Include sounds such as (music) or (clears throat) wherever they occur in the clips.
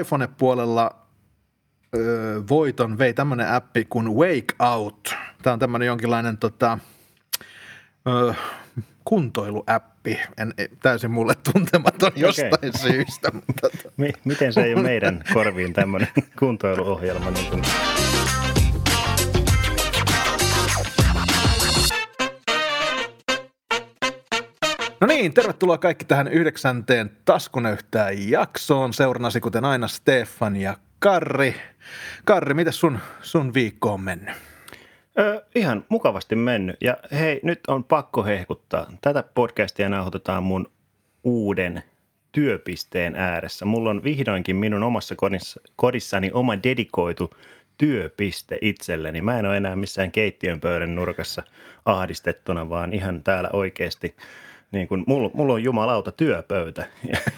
iPhone-puolella ö, voiton vei tämmöinen appi kuin Wake Out. Tämä on tämmöinen jonkinlainen tota, ö, kuntoiluäppi, en, ei, täysin mulle tuntematon jostain okay. syystä. Mutta... Mi- miten se ei ole (laughs) meidän korviin tämmöinen kuntoiluohjelma? Niin kuin... niin, tervetuloa kaikki tähän yhdeksänteen taskunöyhtää jaksoon. Seurannasi kuten aina Stefan ja Karri. Karri, miten sun, sun viikko on mennyt? Ö, ihan mukavasti mennyt. Ja hei, nyt on pakko hehkuttaa. Tätä podcastia nauhoitetaan mun uuden työpisteen ääressä. Mulla on vihdoinkin minun omassa kodissa, kodissani oma dedikoitu työpiste itselleni. Mä en ole enää missään keittiön pöydän nurkassa ahdistettuna, vaan ihan täällä oikeasti – niin kun, mulla, mulla on jumalauta työpöytä,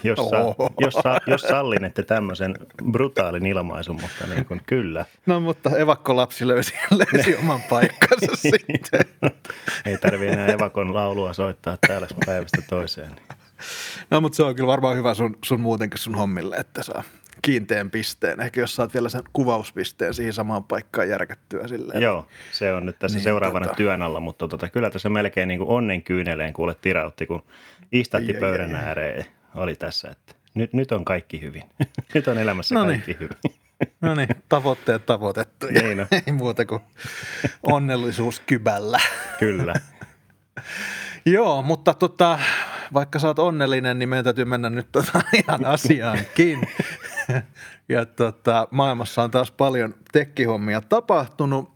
jossa, (laughs) jossa, jos sallin, että tämmöisen brutaalin ilmaisun, mutta niin kun, kyllä. No mutta evakkolapsi löysi, (laughs) löysi (laughs) oman paikkansa sitten. Ei tarvi enää evakon laulua soittaa täällä päivästä toiseen. No mutta se on kyllä varmaan hyvä sun, sun muutenkin sun hommille, että saa kiinteän pisteen. Ehkä jos saat vielä sen kuvauspisteen siihen samaan paikkaan järkättyä silleen. Joo, se on nyt tässä niin, seuraavana tota... työn alla, mutta tota, kyllä tässä melkein niin onnen kyyneleen kuule tirautti, kun istatti pöydän ai, ääreen oli tässä, että nyt, nyt on kaikki hyvin. (laughs) nyt on elämässä Noniin. kaikki hyvin. (laughs) No niin, tavoitteet tavoitettu. Niin no. (laughs) Ei muuta kuin onnellisuus kybällä. Kyllä. Joo, mutta tota, vaikka sä oot onnellinen, niin meidän täytyy mennä nyt tota ihan asiaankin. (laughs) ja tota, maailmassa on taas paljon tekkihommia tapahtunut.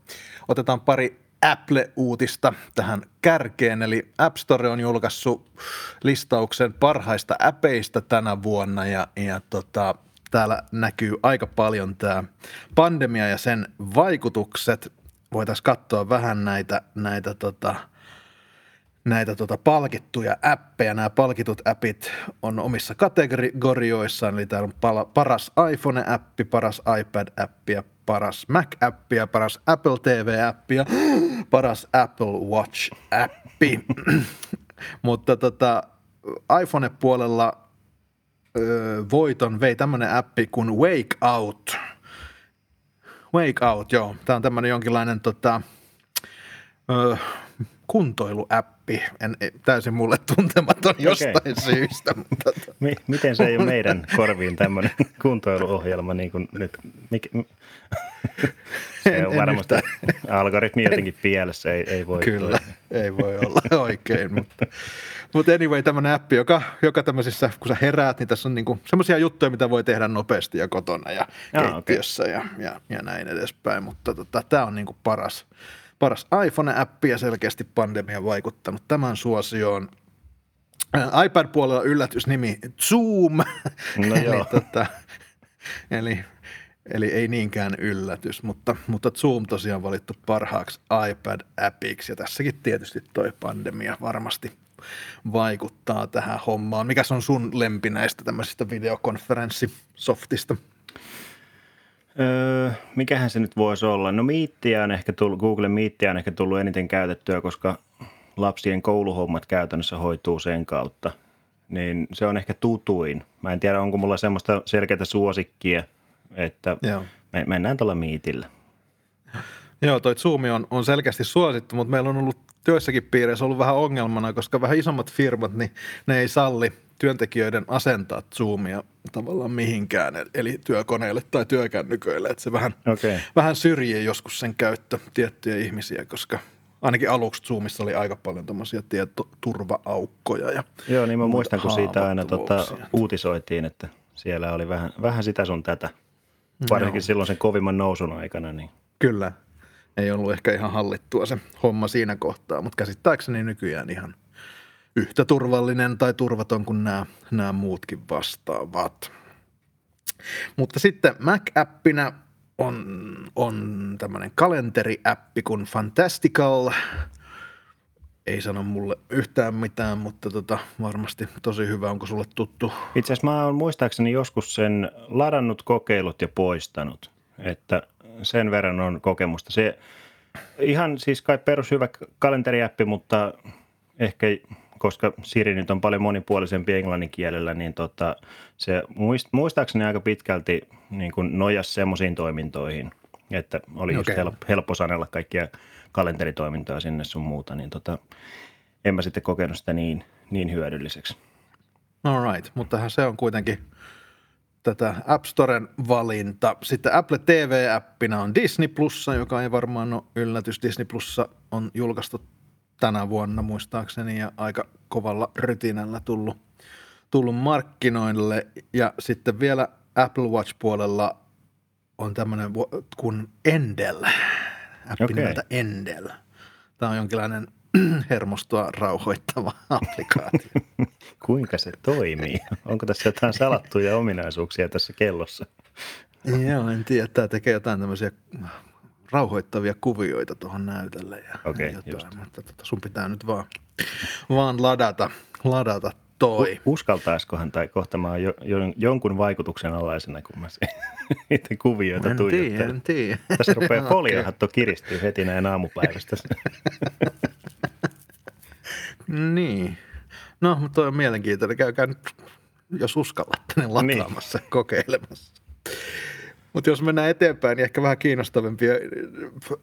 Otetaan pari Apple-uutista tähän kärkeen, eli App Store on julkaissut listauksen parhaista appeista tänä vuonna ja, ja tota, täällä näkyy aika paljon tämä pandemia ja sen vaikutukset. Voitaisiin katsoa vähän näitä, näitä tota, näitä tota palkittuja appeja. Nämä palkitut appit on omissa kategorioissaan, eli täällä on pala, paras iPhone-appi, paras iPad-appi ja paras Mac-appi ja paras Apple TV-appi ja (gasps) paras Apple Watch-appi. (clears throat) Mutta tota, iPhone-puolella ö, voiton vei tämmöinen appi kuin Wake Out. Wake Out, joo. Tämä on tämmöinen jonkinlainen tota, kuntoiluäppi, en, täysin mulle tuntematon jostain okay. syystä. Mutta... (laughs) Mi- miten se ei ole meidän (laughs) korviin tämmöinen kuntoiluohjelma niin kuin nyt? Mik, (laughs) se en, on varmasti en algoritmi jotenkin en, pielessä, ei, ei voi Kyllä, toimia. ei voi olla oikein, mutta, mutta anyway tämmöinen appi, joka, joka tämmöisissä, kun sä heräät, niin tässä on niinku semmoisia juttuja, mitä voi tehdä nopeasti ja kotona ja ah, keittiössä okay. ja, ja, ja näin edespäin, mutta tota, tämä on niinku paras, paras iPhone-appi ja selkeästi pandemia vaikuttanut tämän suosioon. iPad-puolella yllätysnimi Zoom. No (laughs) eli, tota, eli, eli ei niinkään yllätys, mutta, mutta Zoom tosiaan valittu parhaaksi iPad-appiksi ja tässäkin tietysti toi pandemia varmasti vaikuttaa tähän hommaan. Mikä on sun lempi näistä tämmöisistä videokonferenssisoftista? Öö, mikähän se nyt voisi olla? No Meetia on ehkä tullut, Google Meetia on ehkä tullut eniten käytettyä, koska lapsien kouluhommat käytännössä hoituu sen kautta. Niin se on ehkä tutuin. Mä en tiedä, onko mulla semmoista selkeää suosikkia, että Joo. Me, mennään tuolla Meetillä. Joo, toi Zoom on, on selkeästi suosittu, mutta meillä on ollut työssäkin piireissä ollut vähän ongelmana, koska vähän isommat firmat, niin ne ei salli työntekijöiden asentaa Zoomia tavallaan mihinkään, eli työkoneelle tai työkännyköille, että se vähän, okay. vähän syrjii joskus sen käyttö tiettyjä ihmisiä, koska ainakin aluksi Zoomissa oli aika paljon tämmöisiä tietoturva-aukkoja. Ja Joo, niin mä muistan, kun siitä aina tota, uutisoitiin, että siellä oli vähän, vähän sitä sun tätä, varsinkin Joo. silloin sen kovimman nousun aikana. Niin. Kyllä, ei ollut ehkä ihan hallittua se homma siinä kohtaa, mutta käsittääkseni nykyään ihan – yhtä turvallinen tai turvaton kuin nämä, nämä muutkin vastaavat. Mutta sitten Mac-appinä on, on tämmöinen kalenteriäppi kuin Fantastical. Ei sano mulle yhtään mitään, mutta tota, varmasti tosi hyvä. Onko sulle tuttu? Itse asiassa mä oon muistaakseni joskus sen ladannut, kokeilut ja poistanut. Että sen verran on kokemusta. Se ihan siis kai perus hyvä kalenteriäppi, mutta ehkä koska Siri nyt on paljon monipuolisempi englannin kielellä, niin tota, se muist, muistaakseni aika pitkälti niin kuin nojas semmoisiin toimintoihin, että oli just Okei. help, helppo sanella kaikkia kalenteritoimintoja sinne sun muuta, niin tota, en mä sitten kokenut sitä niin, niin hyödylliseksi. All right, mutta se on kuitenkin tätä App Storen valinta. Sitten Apple TV-appina on Disney Plussa, joka ei varmaan ole yllätys. Disney Plussa on julkaistu tänä vuonna muistaakseni ja aika kovalla rytinällä tullut, tullut markkinoille. Ja sitten vielä Apple Watch-puolella on tämmöinen kuin Endel, appi Okei. nimeltä Endel. Tämä on jonkinlainen (clears throat) hermostoa rauhoittava (laughs) applikaatio. (laughs) Kuinka se toimii? Onko tässä jotain salattuja ominaisuuksia tässä kellossa? Joo, en tiedä. Tämä tekee jotain tämmöisiä rauhoittavia kuvioita tuohon näytölle. Ja Okei, jotain, just. mutta tota, sun pitää nyt vaan, vaan ladata, ladata toi. U- uskaltaisikohan tai kohta mä oon jo, jo, jonkun vaikutuksen alaisena, kun mä (laughs) niitä kuvioita en tiedä, en tiedä. Tässä rupeaa (laughs) Okei. foliohatto kiristyy heti näin aamupäivästä. (laughs) Niin. No, mutta toi on mielenkiintoinen. Käykää nyt, jos uskallatte, niin lataamassa niin. kokeilemassa. Mutta jos mennään eteenpäin, niin ehkä vähän kiinnostavimpia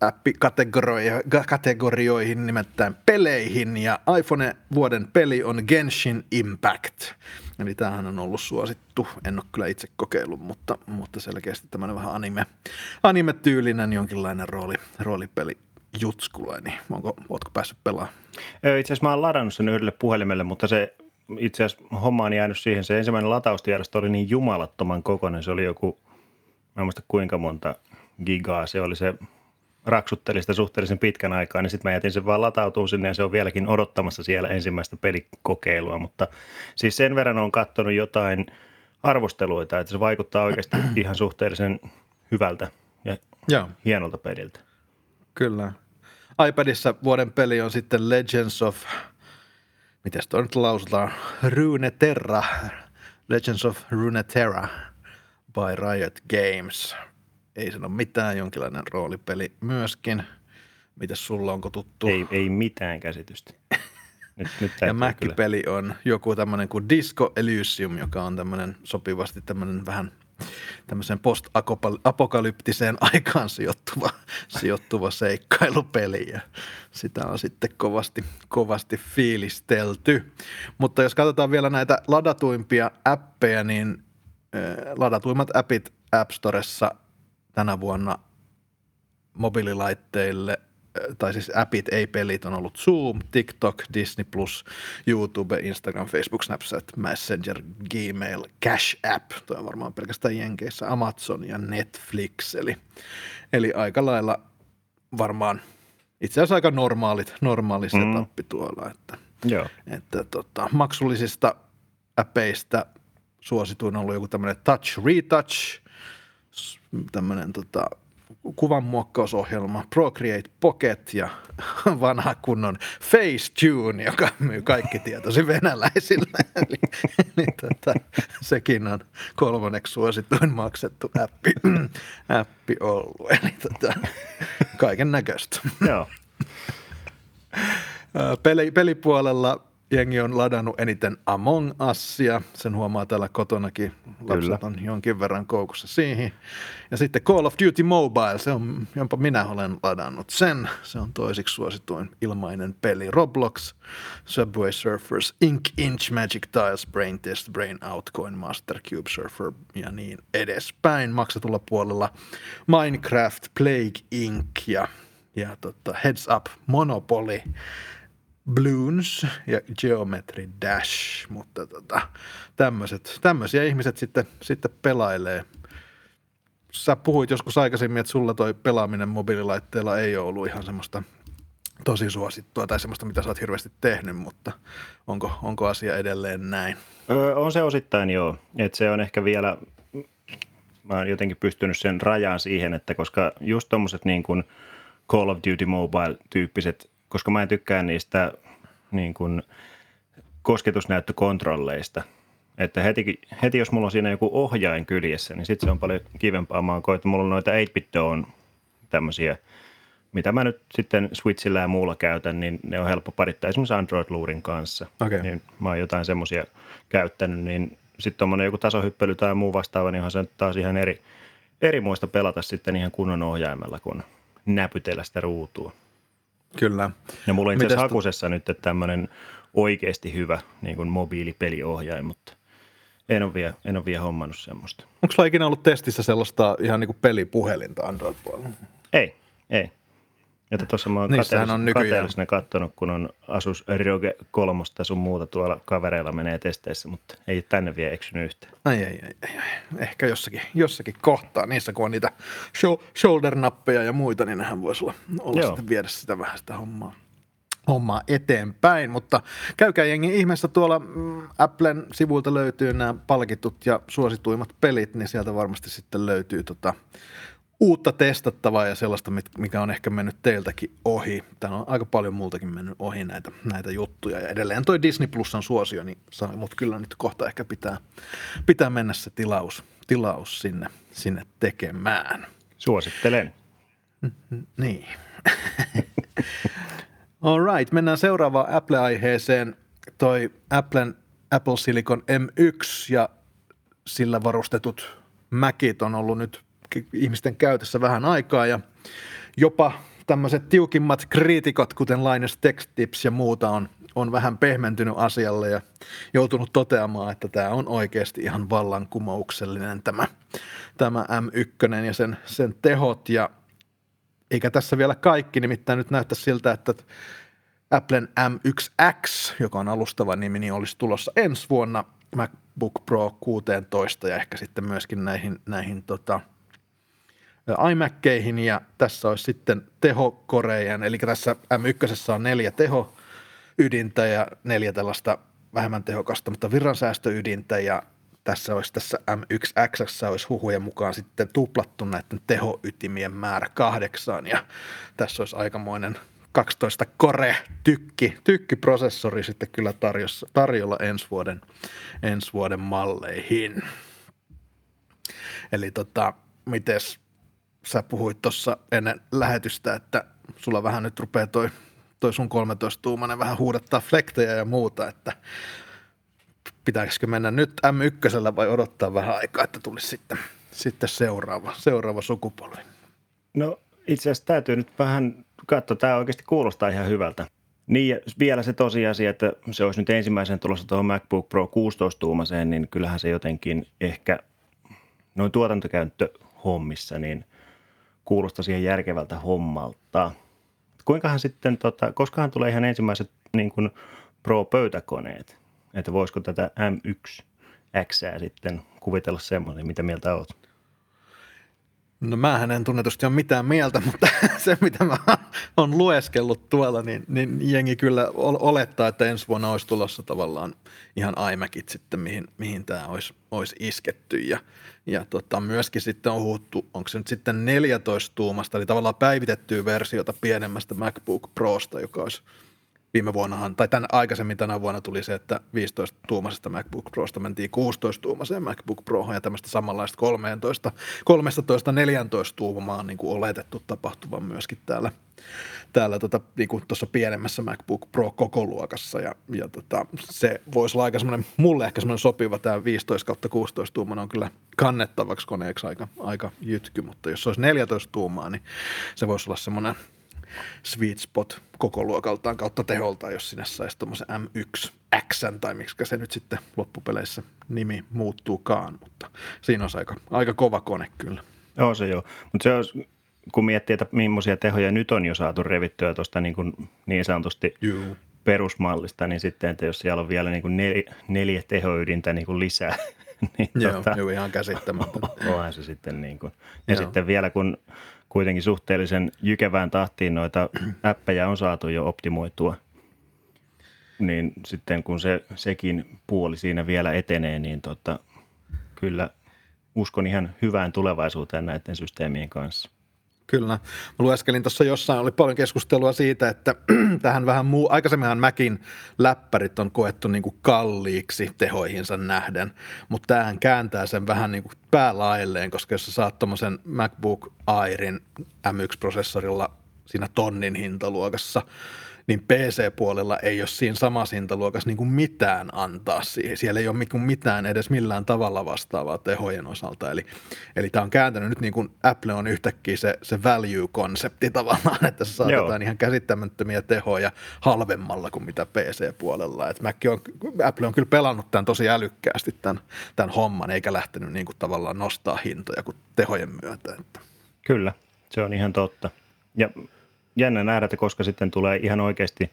appikategorioihin, nimittäin peleihin. Ja iPhone vuoden peli on Genshin Impact. Eli tämähän on ollut suosittu. En ole kyllä itse kokeillut, mutta, mutta selkeästi tämmöinen vähän anime, anime-tyylinen jonkinlainen rooli, roolipeli jutskulainen. Onko, ootko päässyt pelaamaan? Itse asiassa mä oon ladannut sen yhdelle puhelimelle, mutta se itse asiassa homma on jäänyt siihen. Se ensimmäinen lataustiedosto oli niin jumalattoman kokoinen. Se oli joku, mä en muista kuinka monta gigaa se oli se raksutteli sitä suhteellisen pitkän aikaa, niin sitten mä jätin sen vaan latautumaan sinne ja se on vieläkin odottamassa siellä ensimmäistä pelikokeilua, mutta siis sen verran on katsonut jotain arvosteluita, että se vaikuttaa oikeasti (clears throat) ihan suhteellisen hyvältä ja Joo. hienolta peliltä. Kyllä. iPadissa vuoden peli on sitten Legends of, miten toi nyt lausutaan, Runeterra, Legends of Runeterra by Riot Games. Ei ole mitään, jonkinlainen roolipeli myöskin. Mitäs sulla, onko tuttu? Ei, ei mitään käsitystä. (laughs) Nyt, nyt ja. Mac-peli on joku tämmöinen kuin Disco Elysium, joka on tämmöinen sopivasti tämmöinen vähän tämmöiseen post-apokalyptiseen (laughs) aikaan sijoittuva, sijoittuva seikkailupeli ja sitä on sitten kovasti, kovasti fiilistelty. Mutta jos katsotaan vielä näitä ladatuimpia appeja, niin ladatuimmat appit App Storessa tänä vuonna mobiililaitteille, äh, tai siis appit, ei pelit, on ollut Zoom, TikTok, Disney+, YouTube, Instagram, Facebook, Snapchat, Messenger, Gmail, Cash App, toi on varmaan pelkästään Jenkeissä, Amazon ja Netflix, eli, eli aika lailla varmaan itse asiassa aika normaalit, normaali setappi tuolla, että, Joo. että tota, maksullisista appeista suosituin on ollut joku tämmöinen Touch Retouch, tämmöinen tota, kuvanmuokkausohjelma Procreate Pocket ja (laughs) vanha kunnon Facetune, joka myy kaikki tietosi venäläisille. (laughs) eli, eli tota, sekin on kolmanneksi suosituin maksettu appi, (clears throat) appi ollut. Eli tota, kaiken näköistä. Joo. Peli, pelipuolella jengi on ladannut eniten Among Usia. Sen huomaa täällä kotonakin. Lapset on jonkin verran koukussa siihen. Ja sitten Call of Duty Mobile, se on, jonpa minä olen ladannut sen. Se on toisiksi suosituin ilmainen peli. Roblox, Subway Surfers, Ink Inch, Magic Tiles, Brain Test, Brain Out, Coin Master, Cube Surfer ja niin edespäin. Maksetulla puolella Minecraft, Plague Inc. ja, ja tota, Heads Up, Monopoly, Bloons ja Geometry Dash, mutta tota, tämmöiset, tämmöisiä ihmiset sitten, sitten pelailee. Sä puhuit joskus aikaisemmin, että sulla toi pelaaminen mobiililaitteella ei ole ollut ihan semmoista tosi suosittua tai semmoista, mitä sä oot hirveästi tehnyt, mutta onko, onko asia edelleen näin? Öö, on se osittain joo. Et se on ehkä vielä, mä oon jotenkin pystynyt sen rajaan siihen, että koska just tommoset niin kuin Call of Duty Mobile-tyyppiset, koska mä en tykkää niistä niin kuin kosketusnäyttökontrolleista, että heti, heti jos mulla on siinä joku ohjain kyljessä, niin sitten se on paljon kivempaa. Mä oon koettu, mulla on noita 8-bit on tämmöisiä mitä mä nyt sitten Switchillä ja muulla käytän, niin ne on helppo parittaa esimerkiksi Android-luurin kanssa. Okei. Niin mä oon jotain semmoisia käyttänyt, niin sitten tuommoinen joku tasohyppely tai muu vastaava, niin onhan se taas ihan eri, eri muista pelata sitten ihan kunnon ohjaimella, kun näpytellä sitä ruutua. Kyllä. Ja mulla on itse asiassa hakusessa nyt tämmöinen oikeasti hyvä niin kuin mobiilipeliohjain, mutta en ole, vielä, en ole vielä hommannut semmoista. Onko sulla ikinä ollut testissä sellaista ihan niin kuin pelipuhelinta Android-puolella? Ei, ei. Että tuossa mä oon kateellis- on nykyään. kateellisena katsonut, kun on Asus Rioge 3 sun muuta tuolla kavereilla menee testeissä, mutta ei tänne vielä eksynyt yhtään. Ai, ai, ai, ai. Ehkä jossakin, jossakin kohtaa. Niissä kun on niitä shou- shoulder-nappeja ja muita, niin nehän voisi olla, olla Joo. sitten viedä sitä vähän sitä hommaa, hommaa eteenpäin. Mutta käykää jengi ihmeessä tuolla mm, Applen sivuilta löytyy nämä palkitut ja suosituimmat pelit, niin sieltä varmasti sitten löytyy tota, uutta testattavaa ja sellaista, mikä on ehkä mennyt teiltäkin ohi. Täällä on aika paljon multakin mennyt ohi näitä, näitä juttuja. Ja edelleen toi Disney Plusan suosio, niin mutta kyllä nyt kohta ehkä pitää, pitää mennä se tilaus, tilaus sinne, sinne tekemään. Suosittelen. Niin. (laughs) All right, mennään seuraavaan Apple-aiheeseen. Toi Applen Apple Silicon M1 ja sillä varustetut Macit on ollut nyt ihmisten käytössä vähän aikaa ja jopa tämmöiset tiukimmat kriitikot, kuten Linus Tech Tips ja muuta, on, on vähän pehmentynyt asialle ja joutunut toteamaan, että tämä on oikeasti ihan vallankumouksellinen tämä, tämä M1 ja sen, sen tehot. Ja eikä tässä vielä kaikki, nimittäin nyt näyttää siltä, että Applen M1X, joka on alustava nimi, niin olisi tulossa ensi vuonna MacBook Pro 16 ja ehkä sitten myöskin näihin, näihin tota, iMackeihin ja tässä olisi sitten tehokorejen, eli tässä M1 on neljä tehoydintä ja neljä tällaista vähemmän tehokasta, mutta virransäästöydintä. Ja tässä olisi tässä M1X olisi huhujen mukaan sitten tuplattu näiden tehoytimien määrä kahdeksaan. Ja tässä olisi aikamoinen 12 core tykki, tykkiprosessori sitten kyllä tarjossa, tarjolla ensi vuoden, ensi vuoden malleihin. Eli tota, mites sä puhuit tuossa ennen lähetystä, että sulla vähän nyt rupeaa toi, toi sun 13-tuumainen vähän huudattaa flektejä ja muuta, että pitäisikö mennä nyt M1 vai odottaa vähän aikaa, että tulisi sitten, sitten seuraava, seuraava sukupolvi. No itse asiassa täytyy nyt vähän katsoa, tämä oikeasti kuulostaa ihan hyvältä. Niin ja vielä se tosiasia, että se olisi nyt ensimmäisen tulossa tuohon MacBook Pro 16-tuumaseen, niin kyllähän se jotenkin ehkä noin tuotantokäyttöhommissa, niin kuulostaa siihen järkevältä hommalta. Kuinkahan sitten, tota, koskahan tulee ihan ensimmäiset niin kuin Pro-pöytäkoneet, että voisiko tätä M1 X sitten kuvitella semmoinen, mitä mieltä olet? No mähän en tunnetusti ole mitään mieltä, (laughs) mutta se mitä mä oon lueskellut tuolla, niin, niin jengi kyllä ol- olettaa, että ensi vuonna olisi tulossa tavallaan ihan iMacit sitten, mihin, mihin tämä olisi, olisi isketty. Ja, ja tota, myöskin sitten on huuttu, onko se nyt sitten 14 tuumasta, eli tavallaan päivitettyä versiota pienemmästä MacBook Prosta, joka olisi viime vuonnahan, tai tämän aikaisemmin tänä vuonna tuli se, että 15-tuumaisesta MacBook Prosta mentiin 16-tuumaiseen MacBook Proon ja tämmöistä samanlaista 13, 13-14 tuumaa niin kuin oletettu tapahtuvan myöskin täällä, täällä tota, niin kuin tuossa pienemmässä MacBook Pro koko luokassa ja, ja tota, se voisi olla aika semmoinen, mulle ehkä semmoinen sopiva tämä 15 kautta 16 tuumana on kyllä kannettavaksi koneeksi aika, aika jytky, mutta jos se olisi 14 tuumaa, niin se voisi olla semmoinen sweet spot koko luokaltaan kautta teholtaan, jos sinne saisi tuommoisen M1 X tai miksi se nyt sitten loppupeleissä nimi muuttuukaan, mutta siinä on aika, aika kova kone kyllä. Joo se joo, mutta se olisi, kun miettii, että millaisia tehoja nyt on jo saatu revittyä tuosta niin, kuin niin sanotusti Juu. perusmallista, niin sitten, että jos siellä on vielä niin kuin neljä, neljä tehoydintä niin kuin lisää, (laughs) niin Joo, tota, joo, ihan käsittämättä. (laughs) onhan se sitten niin kuin. Ja Joo. sitten vielä kun kuitenkin suhteellisen jykevään tahtiin noita (clears throat) appeja on saatu jo optimoitua, niin sitten kun se, sekin puoli siinä vielä etenee, niin tota, kyllä uskon ihan hyvään tulevaisuuteen näiden systeemien kanssa. Kyllä. Mä lueskelin tuossa jossain, oli paljon keskustelua siitä, että (clears throat) tähän vähän muu, aikaisemminhan Macin läppärit on koettu niin kuin kalliiksi tehoihinsa nähden, mutta tämähän kääntää sen vähän niin kuin päälailleen, koska jos sä saat tuommoisen MacBook Airin M1-prosessorilla siinä tonnin hintaluokassa – niin PC-puolella ei ole siinä samassa hintaluokassa niin kuin mitään antaa siihen. Siellä ei ole niin mitään edes millään tavalla vastaavaa tehojen osalta. Eli, eli tämä on kääntänyt nyt niin kuin Apple on yhtäkkiä se, se value-konsepti tavallaan, että se saatetaan ihan käsittämättömiä tehoja halvemmalla kuin mitä PC-puolella. Et Mac on, Apple on kyllä pelannut tämän tosi älykkäästi tämän, tämän homman, eikä lähtenyt niin kuin tavallaan nostaa hintoja kuin tehojen myötä. Että. Kyllä, se on ihan totta. Ja jännä nähdä, että koska sitten tulee ihan oikeasti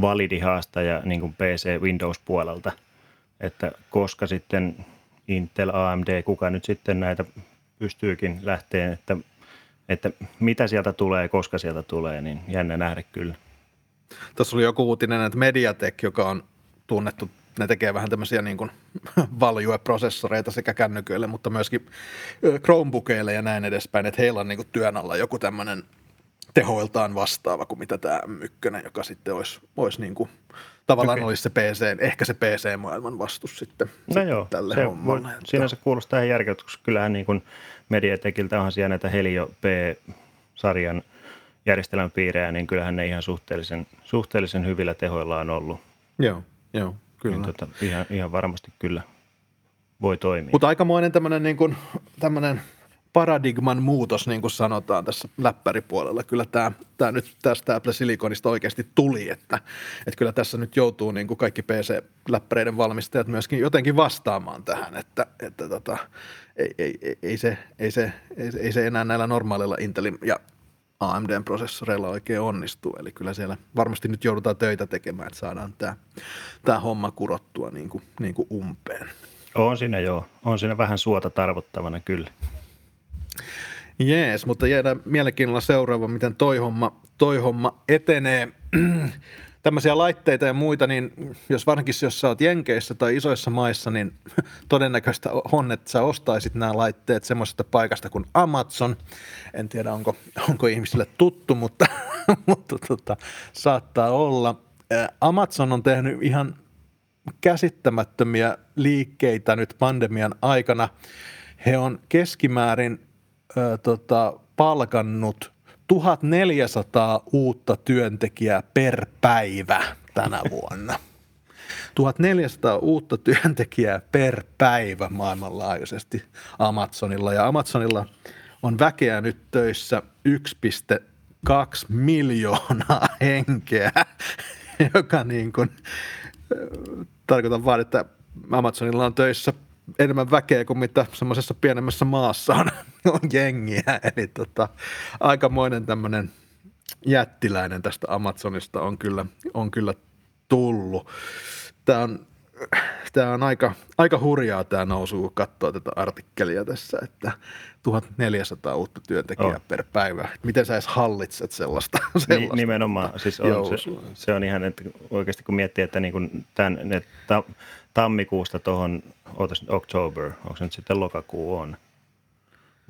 validi haastaja niin kuin PC Windows-puolelta, että koska sitten Intel, AMD, kuka nyt sitten näitä pystyykin lähteen, että, että mitä sieltä tulee, koska sieltä tulee, niin jännä nähdä kyllä. Tuossa oli joku uutinen, että Mediatek, joka on tunnettu, ne tekee vähän tämmöisiä niin kuin (laughs) value-prosessoreita sekä kännyköille, mutta myöskin Chromebookeille ja näin edespäin, että heillä on niin kuin työn alla joku tämmöinen tehoiltaan vastaava kuin mitä tämä M1, joka sitten olisi, olisi niin kuin, tavallaan okay. olisi se PC, ehkä se PC-maailman vastus sitten, no sitten joo, tälle se hommalle. Voi, siinä se kuulostaa ihan järkevältä, koska kyllähän niin kuin Mediatekiltä onhan siellä näitä Helio P-sarjan järjestelmäpiirejä, niin kyllähän ne ihan suhteellisen, suhteellisen hyvillä tehoilla on ollut. Joo, joo, kyllä. Niin tota, ihan, ihan varmasti kyllä voi toimia. Mutta aikamoinen tämmöinen niin kuin, tämmöinen paradigman muutos, niin kuin sanotaan tässä läppäripuolella. Kyllä tämä, tämä nyt tästä Apple Siliconista oikeasti tuli, että, että kyllä tässä nyt joutuu niin kuin kaikki PC-läppäreiden valmistajat myöskin jotenkin vastaamaan tähän, että, että tota, ei, ei, ei, se, ei, se, ei, ei se enää näillä normaaleilla Intelin ja AMD-prosessoreilla oikein onnistuu. Eli kyllä siellä varmasti nyt joudutaan töitä tekemään, että saadaan tämä, tämä homma kurottua niin kuin, niin kuin umpeen. On siinä joo. On siinä vähän suota tarvottavana kyllä. Jees, mutta jäädään mielenkiinnolla seuraava, miten toi homma, toi homma etenee. (clears throat) Tämmöisiä laitteita ja muita, niin jos varsinkin jos sä oot Jenkeissä tai isoissa maissa, niin (laughs) todennäköistä on, että sä ostaisit nämä laitteet semmoisesta paikasta kuin Amazon. En tiedä, onko, onko ihmisille tuttu, mutta, (laughs) mutta tota, saattaa olla. Amazon on tehnyt ihan käsittämättömiä liikkeitä nyt pandemian aikana. He on keskimäärin ö, tota, palkannut 1400 uutta työntekijää per päivä tänä vuonna. 1400 uutta työntekijää per päivä maailmanlaajuisesti Amazonilla. Ja Amazonilla on väkeä nyt töissä 1,2 miljoonaa henkeä, joka niin kuin, tarkoitan vaan, että Amazonilla on töissä enemmän väkeä kuin mitä semmoisessa pienemmässä maassa on, (laughs) on jengiä. Eli tota, aikamoinen tämmöinen jättiläinen tästä Amazonista on kyllä, on kyllä tullut. Tämä on, tämä on aika, aika hurjaa tämä nousu, kun katsoo tätä artikkelia tässä, että 1400 uutta työntekijää oh. per päivä. Miten sä edes hallitset sellaista? sellaista? Nimenomaan, siis on, se, se on ihan, että oikeasti kun miettii, että niin kuin tämän, ne ta, tammikuusta tuohon, ootas October, onko se nyt sitten lokakuu on,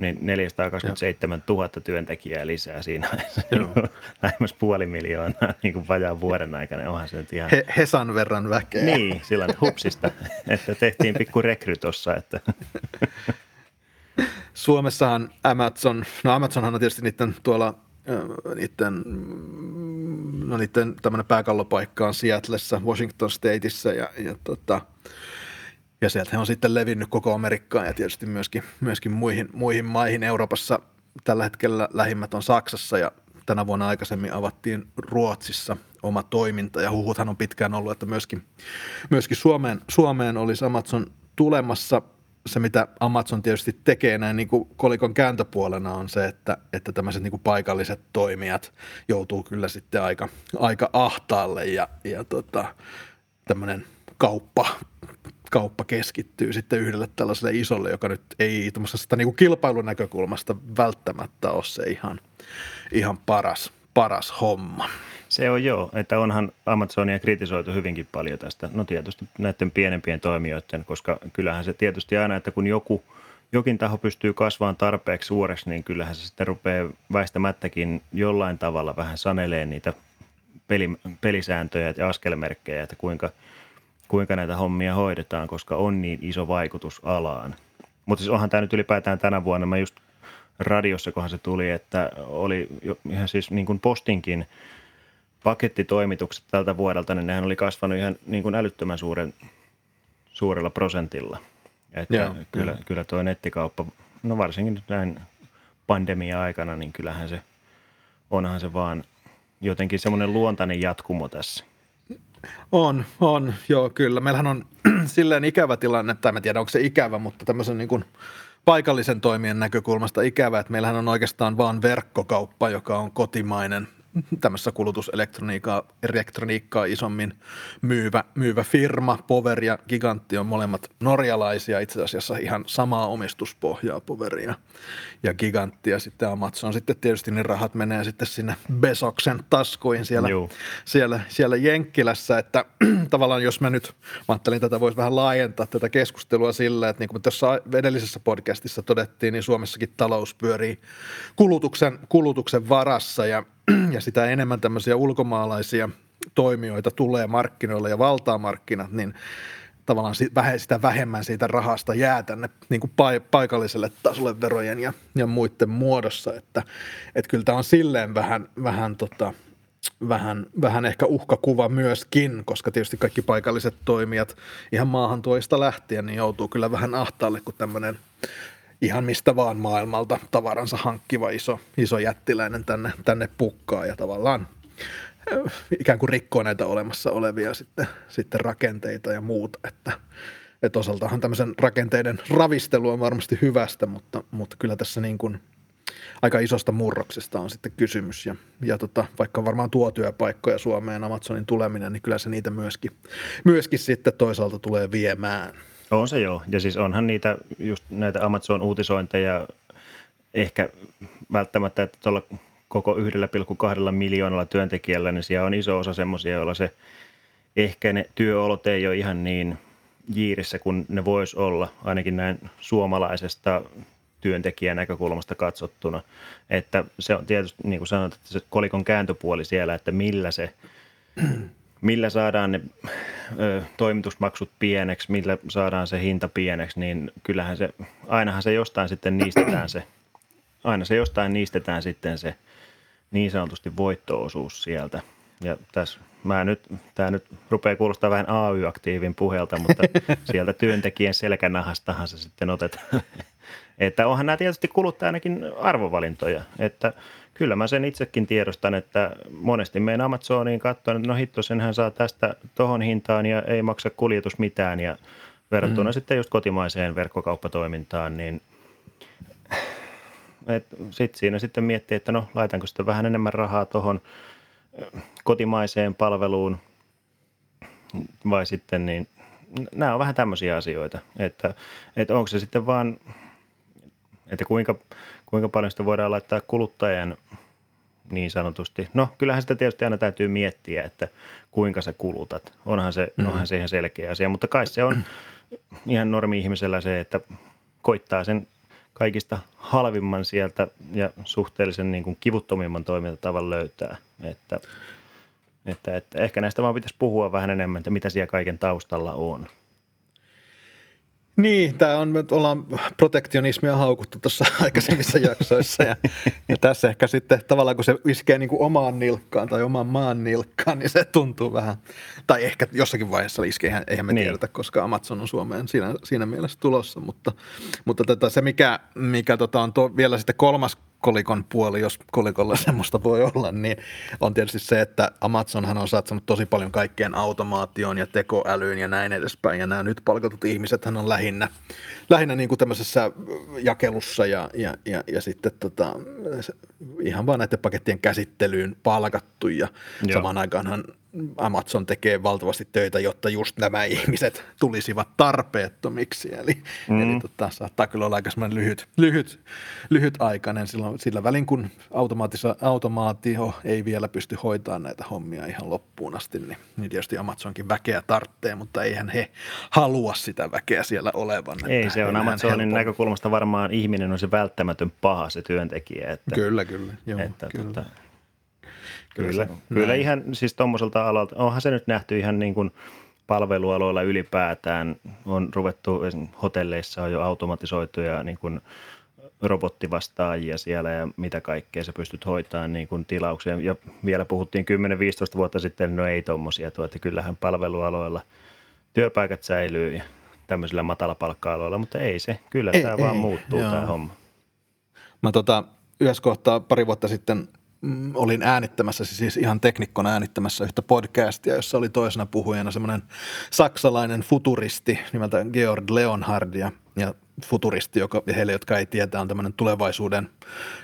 niin 427 000 työntekijää lisää siinä. (laughs) Lähemmäs puoli miljoonaa niin kuin vajaan vuoden aikana. Onhan se nyt ihan... He, Hesan verran väkeä. Niin, sillä hupsista, (laughs) että tehtiin pikku rekry tossa, että... (laughs) Suomessahan Amazon, no Amazonhan on tietysti niiden tuolla niiden, no niiden tämmöinen pääkallopaikka on Seattlessa, Washington Stateissa ja, ja, tota, ja sieltä he on sitten levinnyt koko Amerikkaan ja tietysti myöskin, myöskin muihin, muihin maihin Euroopassa. Tällä hetkellä lähimmät on Saksassa ja tänä vuonna aikaisemmin avattiin Ruotsissa oma toiminta ja huhuthan on pitkään ollut, että myöskin, myöskin Suomeen, Suomeen olisi Amazon tulemassa – se, mitä Amazon tietysti tekee näin niin kuin kolikon kääntöpuolena on se, että, että tämmöiset niin kuin paikalliset toimijat joutuu kyllä sitten aika, aika ahtaalle ja, ja tota, tämmöinen kauppa, kauppa keskittyy sitten yhdelle tällaiselle isolle, joka nyt ei tämmöisestä niin kilpailun näkökulmasta välttämättä ole se ihan, ihan paras, paras homma. Se on joo, että onhan Amazonia kritisoitu hyvinkin paljon tästä, no tietysti näiden pienempien toimijoiden, koska kyllähän se tietysti aina, että kun joku, jokin taho pystyy kasvamaan tarpeeksi suureksi, niin kyllähän se sitten rupeaa väistämättäkin jollain tavalla vähän saneleen niitä peli, pelisääntöjä ja askelmerkkejä, että kuinka, kuinka näitä hommia hoidetaan, koska on niin iso vaikutus alaan. Mutta siis onhan tämä nyt ylipäätään tänä vuonna, mä just radiossa, kohan se tuli, että oli ihan siis niin kuin postinkin pakettitoimitukset tältä vuodelta, niin nehän oli kasvanut ihan niin kuin älyttömän suuren, suurella prosentilla. Että Joo, kyllä, kyllä tuo nettikauppa, no varsinkin nyt näin pandemia-aikana, niin kyllähän se, onhan se vaan jotenkin semmoinen luontainen jatkumo tässä. On, on, joo kyllä. Meillähän on (clears throat) silleen ikävä tilanne, tai en tiedä onko se ikävä, mutta tämmöisen niin kuin paikallisen toimien näkökulmasta ikävä, että meillähän on oikeastaan vain verkkokauppa, joka on kotimainen tämmöisessä kulutuselektroniikkaa elektroniikkaa isommin myyvä, myyvä firma. Power ja Gigantti on molemmat norjalaisia, itse asiassa ihan samaa omistuspohjaa Poveria ja Gigantti. Ja sitten Amazon sitten tietysti niin rahat menee sitten sinne Besoksen taskuihin siellä, siellä, siellä Jenkkilässä, että (clears throat) tavallaan jos mä nyt, mä ajattelin tätä voisi vähän laajentaa tätä keskustelua sillä, että niin kuin tuossa edellisessä podcastissa todettiin, niin Suomessakin talous pyörii kulutuksen, kulutuksen varassa ja (clears throat) ja sitä enemmän tämmöisiä ulkomaalaisia toimijoita tulee markkinoille ja valtaa markkinat, niin tavallaan sitä vähemmän siitä rahasta jää tänne niin kuin paikalliselle tasolle verojen ja, ja muiden muodossa, että, että kyllä tämä on silleen vähän, vähän tota, vähän, vähän ehkä uhkakuva myöskin, koska tietysti kaikki paikalliset toimijat ihan maahan toista lähtien niin joutuu kyllä vähän ahtaalle, kun tämmöinen ihan mistä vaan maailmalta. Tavaransa hankkiva iso, iso jättiläinen tänne, tänne pukkaa ja tavallaan eh, ikään kuin rikkoo näitä olemassa olevia sitten, sitten rakenteita ja muuta, että, että osaltahan tämmöisen rakenteiden ravistelu on varmasti hyvästä, mutta, mutta kyllä tässä niin kuin aika isosta murroksesta on sitten kysymys. Ja, ja tota, vaikka varmaan tuo työpaikkoja Suomeen Amazonin tuleminen, niin kyllä se niitä myöskin, myöskin sitten toisaalta tulee viemään. On se joo. Ja siis onhan niitä just näitä Amazon-uutisointeja ehkä välttämättä, että tuolla koko 1,2 miljoonalla työntekijällä, niin siellä on iso osa semmoisia, joilla se ehkä ne työolot ei ole ihan niin jiirissä kuin ne vois olla, ainakin näin suomalaisesta työntekijän näkökulmasta katsottuna. Että se on tietysti, niin kuin sanoit, että se kolikon kääntöpuoli siellä, että millä se millä saadaan ne ö, toimitusmaksut pieneksi, millä saadaan se hinta pieneksi, niin kyllähän se, ainahan se jostain sitten niistetään se, aina se jostain niistetään sitten se niin sanotusti voittoosuus sieltä. Ja tässä mä nyt, tämä nyt rupeaa kuulostaa vähän AY-aktiivin puhelta, mutta (laughs) sieltä työntekijän selkänahastahan se sitten otetaan. Että onhan nämä tietysti kuluttajanakin arvovalintoja, että – kyllä mä sen itsekin tiedostan, että monesti menen Amazoniin katsoen, että no hitto, senhän saa tästä tohon hintaan ja ei maksa kuljetus mitään ja verrattuna mm. sitten just kotimaiseen verkkokauppatoimintaan, niin sitten siinä sitten miettii, että no laitanko sitten vähän enemmän rahaa tuohon kotimaiseen palveluun vai sitten niin, nämä on vähän tämmöisiä asioita, että, että onko se sitten vaan, että kuinka, kuinka paljon sitä voidaan laittaa kuluttajan niin sanotusti. No kyllähän sitä tietysti aina täytyy miettiä, että kuinka sä kulutat. Onhan se, mm. onhan se ihan selkeä asia, mutta kai se on ihan normi-ihmisellä se, että koittaa sen kaikista halvimman sieltä ja suhteellisen niin kuin kivuttomimman toimintatavan löytää. Että, että, että ehkä näistä vaan pitäisi puhua vähän enemmän, että mitä siellä kaiken taustalla on. Niin, tämä on, me ollaan protektionismia haukuttu tuossa (laughs) aikaisemmissa jaksoissa ja, ja tässä ehkä sitten tavallaan kun se iskee niin kuin omaan nilkkaan tai omaan maan nilkkaan, niin se tuntuu vähän, tai ehkä jossakin vaiheessa iskee, eihän me niin. tiedetä, koska Amazon on Suomeen siinä, siinä mielessä tulossa, mutta, mutta tätä, se mikä, mikä tota on tuo, vielä sitten kolmas kolikon puoli, jos kolikolla (laughs) semmoista voi olla, niin on tietysti se, että Amazonhan on satsannut tosi paljon kaikkeen automaatioon ja tekoälyyn ja näin edespäin. Ja nämä nyt palkatut ihmiset on lähinnä, lähinnä niin kuin tämmöisessä jakelussa ja, ja, ja, ja sitten tota, ihan vaan näiden pakettien käsittelyyn palkattu. Ja Joo. samaan aikaanhan Amazon tekee valtavasti töitä, jotta just nämä ihmiset tulisivat tarpeettomiksi. Eli, mm. eli tota, saattaa kyllä olla aika lyhyt, lyhyt, lyhytaikainen silloin, sillä välin, kun automaatio ei vielä pysty hoitamaan näitä hommia ihan loppuun asti, niin, niin tietysti Amazonkin väkeä tarttee, mutta eihän he halua sitä väkeä siellä olevan. Ei, se on Amazonin helppo. näkökulmasta varmaan ihminen on se välttämätön paha, se työntekijä. Että, kyllä, kyllä. Joo, että, kyllä. Tota, Kyllä, kyllä, kyllä ihan siis tuommoiselta alalta, onhan se nyt nähty ihan niin kuin palvelualoilla ylipäätään, on ruvettu, hotelleissa on jo automatisoituja niin kuin robottivastaajia siellä ja mitä kaikkea sä pystyt hoitamaan niin kuin tilauksia. Ja vielä puhuttiin 10-15 vuotta sitten, no ei tommosia, tuo, että kyllähän palvelualoilla työpaikat säilyy ja tämmöisillä matalapalkka-aloilla, mutta ei se, kyllä ei, tämä ei, vaan muuttuu joo. tämä homma. Mä tota, yhdessä kohtaa pari vuotta sitten olin äänittämässä, siis ihan teknikkona äänittämässä yhtä podcastia, jossa oli toisena puhujana semmoinen saksalainen futuristi nimeltä Georg Leonhard ja, ja futuristi, joka heille, jotka ei tietää, on tämmöinen tulevaisuuden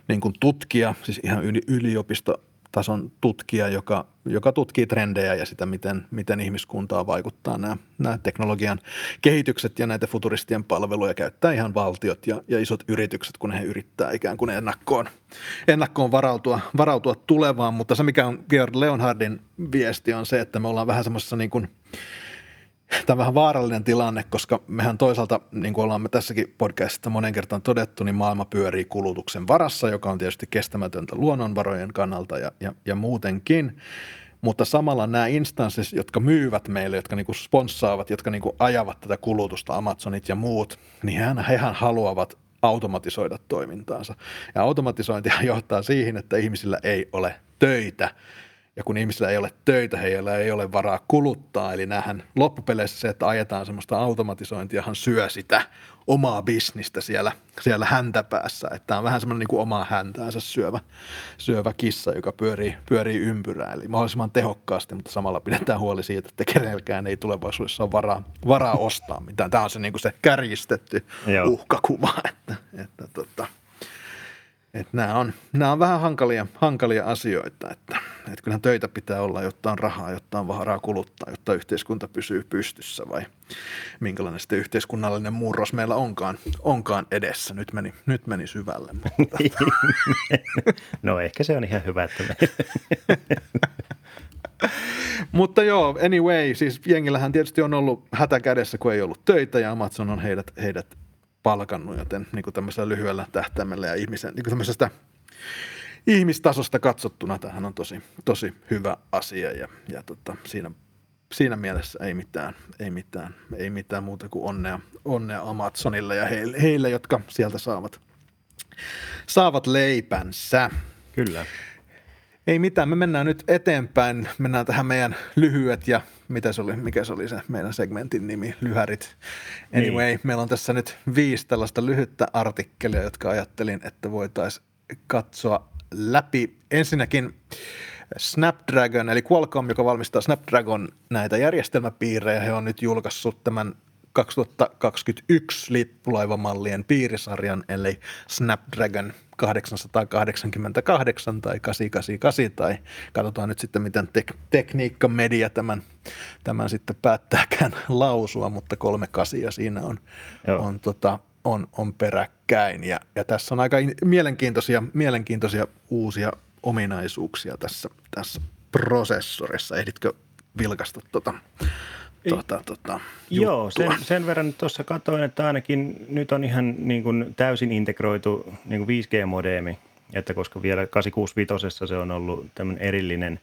niin kuin tutkija, siis ihan yliopisto tason tutkija, joka, joka tutkii trendejä ja sitä, miten, miten ihmiskuntaa vaikuttaa nämä, nämä teknologian kehitykset ja näitä futuristien palveluja käyttää ihan valtiot ja, ja isot yritykset, kun he yrittää ikään kuin ennakkoon, ennakkoon varautua, varautua tulevaan. Mutta se, mikä on Georg Leonhardin viesti, on se, että me ollaan vähän semmoisessa niin kuin – Tämä on vähän vaarallinen tilanne, koska mehän toisaalta, niin kuin ollaan me tässäkin podcastissa monen kertaan todettu, niin maailma pyörii kulutuksen varassa, joka on tietysti kestämätöntä luonnonvarojen kannalta ja, ja, ja muutenkin. Mutta samalla nämä instanssit, jotka myyvät meille, jotka niin kuin sponssaavat, jotka niin kuin ajavat tätä kulutusta, Amazonit ja muut, niin hehän, hehän haluavat automatisoida toimintaansa. Ja automatisointi johtaa siihen, että ihmisillä ei ole töitä ja kun ihmisillä ei ole töitä, heillä ei ole varaa kuluttaa. Eli näähän loppupeleissä se, että ajetaan semmoista automatisointiahan syö sitä omaa bisnistä siellä, siellä häntäpäässä. Että tämä on vähän semmoinen niin kuin omaa häntäänsä syövä, syövä kissa, joka pyörii, pyörii ympyrää. Eli mahdollisimman tehokkaasti, mutta samalla pidetään huoli siitä, että kenelläkään ei tulevaisuudessa ole varaa, varaa ostaa mitään. Tämä on se, niin kuin se kärjistetty uhkakuva. Että, että, tota, että nämä, on, nämä on vähän hankalia, hankalia asioita, että, että kyllähän töitä pitää olla, jotta on rahaa, jotta on varaa kuluttaa, jotta yhteiskunta pysyy pystyssä vai minkälainen sitten yhteiskunnallinen murros meillä onkaan, onkaan edessä. Nyt meni, nyt meni syvälle. Mutta... (laughs) no ehkä se on ihan hyvä, että me... (laughs) Mutta joo, anyway, siis jengillähän tietysti on ollut hätä kädessä, kun ei ollut töitä ja Amazon on heidät, heidät palkannut, joten niin kuin tämmöisellä lyhyellä tähtäimellä ja ihmisen, niin kuin tämmöisestä ihmistasosta katsottuna tähän on tosi, tosi hyvä asia ja, ja tota, siinä, siinä mielessä ei mitään, ei mitään, ei mitään muuta kuin onnea, onnea Amazonille ja heille, heille, jotka sieltä saavat, saavat leipänsä. Kyllä. Ei mitään, me mennään nyt eteenpäin. Mennään tähän meidän lyhyet ja mitä se oli, mikä se oli se meidän segmentin nimi, lyhärit. Anyway, niin. meillä on tässä nyt viisi tällaista lyhyttä artikkelia, jotka ajattelin, että voitaisiin katsoa läpi. Ensinnäkin Snapdragon, eli Qualcomm, joka valmistaa Snapdragon näitä järjestelmäpiirejä, he on nyt julkaissut tämän 2021 lippulaivamallien piirisarjan, eli Snapdragon 888 tai 888 tai katsotaan nyt sitten, miten tek- tekniikka media tämän, tämän sitten päättääkään (laughs) lausua, mutta kolme kasia siinä on, on, tota, on, on peräkkäin ja, ja tässä on aika mielenkiintoisia, mielenkiintoisia uusia ominaisuuksia tässä, tässä prosessorissa. Ehditkö vilkasta tuota tuota, tuota, Joo, sen, sen verran tuossa katsoin, että ainakin nyt on ihan niin kuin täysin integroitu niin kuin 5G-modeemi, että koska vielä 865 se on ollut tämmöinen erillinen,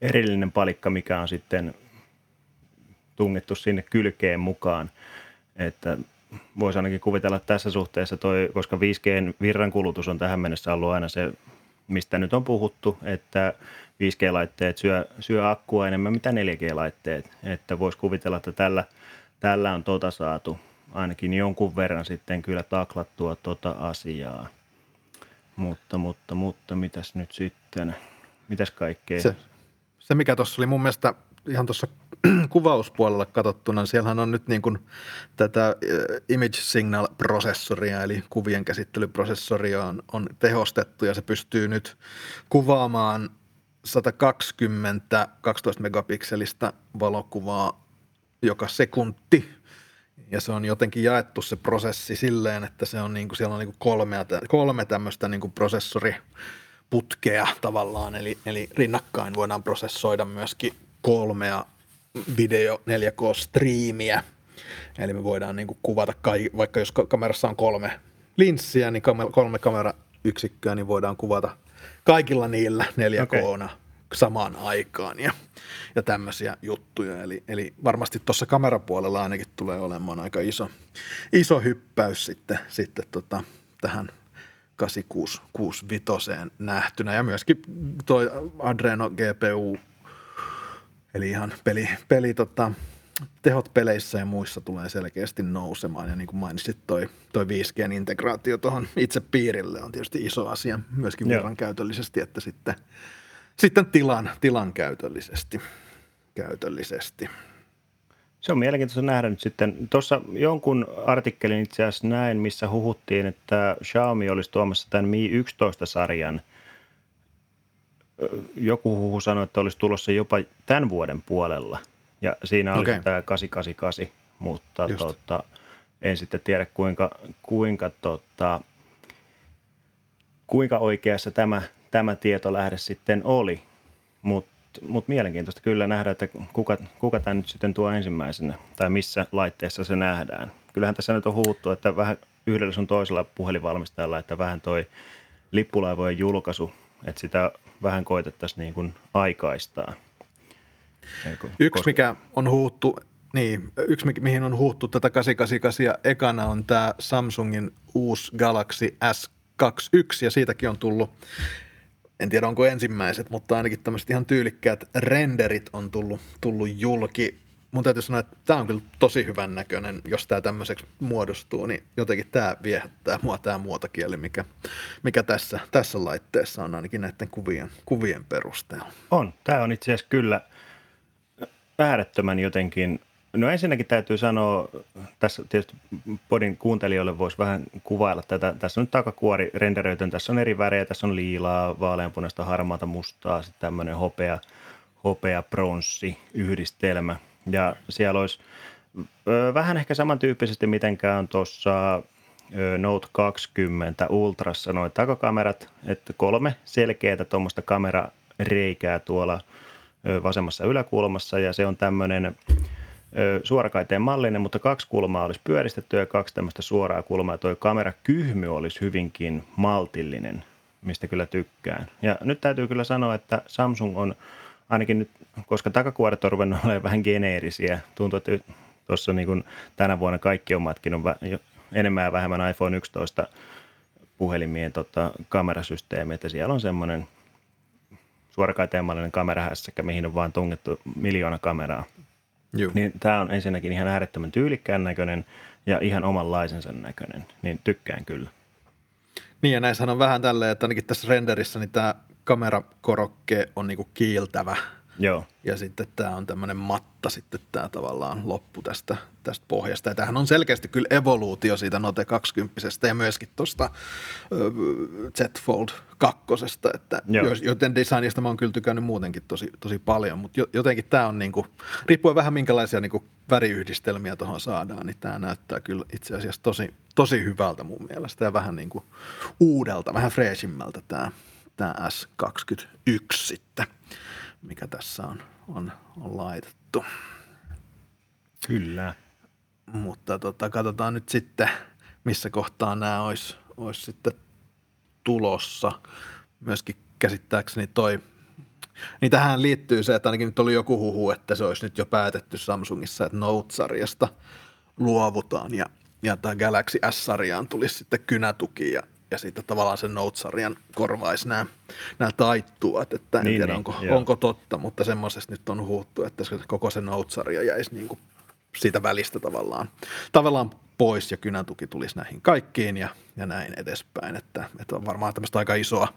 erillinen palikka, mikä on sitten tungettu sinne kylkeen mukaan, että voisi ainakin kuvitella tässä suhteessa toi, koska 5G virrankulutus on tähän mennessä ollut aina se, mistä nyt on puhuttu, että 5G-laitteet syö, syö akkua enemmän mitä 4G-laitteet. Että voisi kuvitella, että tällä, tällä on tota saatu ainakin jonkun verran sitten kyllä taklattua tota asiaa. Mutta, mutta, mutta, mitäs nyt sitten, mitäs kaikkea? Se, se mikä tuossa oli mun mielestä ihan tuossa (clears throat) kuvauspuolella katsottuna, niin siellähän on nyt niin kuin tätä image signal prosessoria, eli kuvien käsittelyprosessoria on, on tehostettu ja se pystyy nyt kuvaamaan 120 12 megapikselistä valokuvaa joka sekunti. Ja se on jotenkin jaettu se prosessi silleen, että se on niin kuin, siellä on niin kuin kolme, kolme tämmöistä niin kuin prosessoriputkea tavallaan, eli, eli rinnakkain voidaan prosessoida myöskin kolmea video 4K-striimiä. Eli me voidaan niin kuin kuvata, kai, vaikka jos kamerassa on kolme linssiä, niin kolme kamerayksikköä, niin voidaan kuvata – kaikilla niillä 4 k okay. samaan aikaan ja, ja tämmöisiä juttuja. Eli, eli varmasti tuossa kamerapuolella ainakin tulee olemaan aika iso, iso hyppäys sitten, sitten tota, tähän 8665 nähtynä ja myöskin toi Adreno GPU, eli ihan peli, peli tota, tehot peleissä ja muissa tulee selkeästi nousemaan. Ja niin kuin mainitsit, toi, toi 5G-integraatio tuohon itse piirille on tietysti iso asia myöskin verran käytöllisesti, että sitten, sitten tilan, tilan käytöllisesti. käytöllisesti. Se on mielenkiintoista nähdä nyt sitten. Tuossa jonkun artikkelin itse asiassa näin, missä huhuttiin, että Xiaomi olisi tuomassa tämän Mi 11-sarjan. Joku huhu sanoi, että olisi tulossa jopa tämän vuoden puolella. Ja siinä oli okay. tämä 888, mutta tota, en sitten tiedä kuinka, kuinka, tota, kuinka oikeassa tämä, tämä tietolähde sitten oli. Mutta mut mielenkiintoista kyllä nähdä, että kuka, kuka tämä nyt sitten tuo ensimmäisenä tai missä laitteessa se nähdään. Kyllähän tässä nyt on huuttu, että vähän yhdellä sun toisella puhelinvalmistajalla, että vähän toi lippulaivojen julkaisu, että sitä vähän koitettaisiin niin kuin aikaistaa. Yksi, mikä on huuttu, niin, yksi, mihin on huuttu tätä 888 ja ekana on tämä Samsungin uusi Galaxy S21 ja siitäkin on tullut en tiedä onko ensimmäiset, mutta ainakin tämmöiset ihan tyylikkäät renderit on tullut, tullut julki. Mun täytyy sanoa, että tämä on kyllä tosi hyvän näköinen, jos tämä tämmöiseksi muodostuu, niin jotenkin tämä viehättää mua tämä muotokieli, mikä, mikä tässä, tässä laitteessa on ainakin näiden kuvien, kuvien perusteella. On. Tämä on itse asiassa kyllä äärettömän jotenkin No ensinnäkin täytyy sanoa, tässä tietysti podin kuuntelijoille voisi vähän kuvailla tätä. Tässä on nyt takakuori renderöitön, tässä on eri värejä, tässä on liilaa, vaaleanpunaista, harmaata, mustaa, sitten tämmöinen hopea, hopea pronssi yhdistelmä. Ja siellä olisi ö, vähän ehkä samantyyppisesti mitenkään tuossa Note 20 Ultrassa noin takakamerat, että kolme selkeää tuommoista kamerareikää tuolla vasemmassa yläkulmassa ja se on tämmöinen suorakaiteen mallinen, mutta kaksi kulmaa olisi pyöristetty ja kaksi tämmöistä suoraa kulmaa. Tuo kamerakyhmy olisi hyvinkin maltillinen, mistä kyllä tykkään. Ja nyt täytyy kyllä sanoa, että Samsung on ainakin nyt, koska takakuoret on ruvennut (laughs) olemaan vähän geneerisiä, tuntuu, että tuossa niin kuin tänä vuonna kaikki omatkin on enemmän ja vähemmän iPhone 11 puhelimien tota, kamerasysteemi, että siellä on semmoinen suorakaiteen kamerahässäkkä, mihin on vaan tungettu miljoona kameraa. Juh. Niin tämä on ensinnäkin ihan äärettömän tyylikkään näköinen ja ihan omanlaisensa näköinen, niin tykkään kyllä. Niin ja näissä on vähän tälleen, että ainakin tässä renderissä niin tämä kamerakorokke on niinku kiiltävä – Joo. Ja sitten tämä on tämmöinen matta sitten tämä tavallaan loppu tästä, tästä pohjasta. Ja tämähän on selkeästi kyllä evoluutio siitä Note 20 ja myöskin tuosta Z Fold 2, että joten designista mä oon kyllä tykännyt muutenkin tosi, tosi paljon, mutta jotenkin tämä on niinku, riippuen vähän minkälaisia niinku väriyhdistelmiä tuohon saadaan, niin tämä näyttää kyllä itse asiassa tosi, tosi hyvältä mun mielestä ja vähän niinku uudelta, vähän freesimmältä tämä, tämä S21 sitten mikä tässä on, on, on laitettu. Kyllä. Mutta tota, katsotaan nyt sitten, missä kohtaa nämä olisi, olisi sitten tulossa. Myöskin käsittääkseni toi, niin tähän liittyy se, että ainakin nyt oli joku huhu, että se olisi nyt jo päätetty Samsungissa, että Note-sarjasta luovutaan ja, ja tämä Galaxy S-sarjaan tulisi sitten kynätuki ja ja sitten tavallaan sen Note-sarjan korvaisi nämä, nämä taittuvat, että en niin, tiedä niin, onko, onko totta, mutta semmoisesta nyt on huuttu, että koko se Note-sarja jäisi niin kuin siitä välistä tavallaan, tavallaan pois ja kynäntuki tulisi näihin kaikkiin ja, ja näin edespäin, että, että on varmaan tämmöistä aika isoa,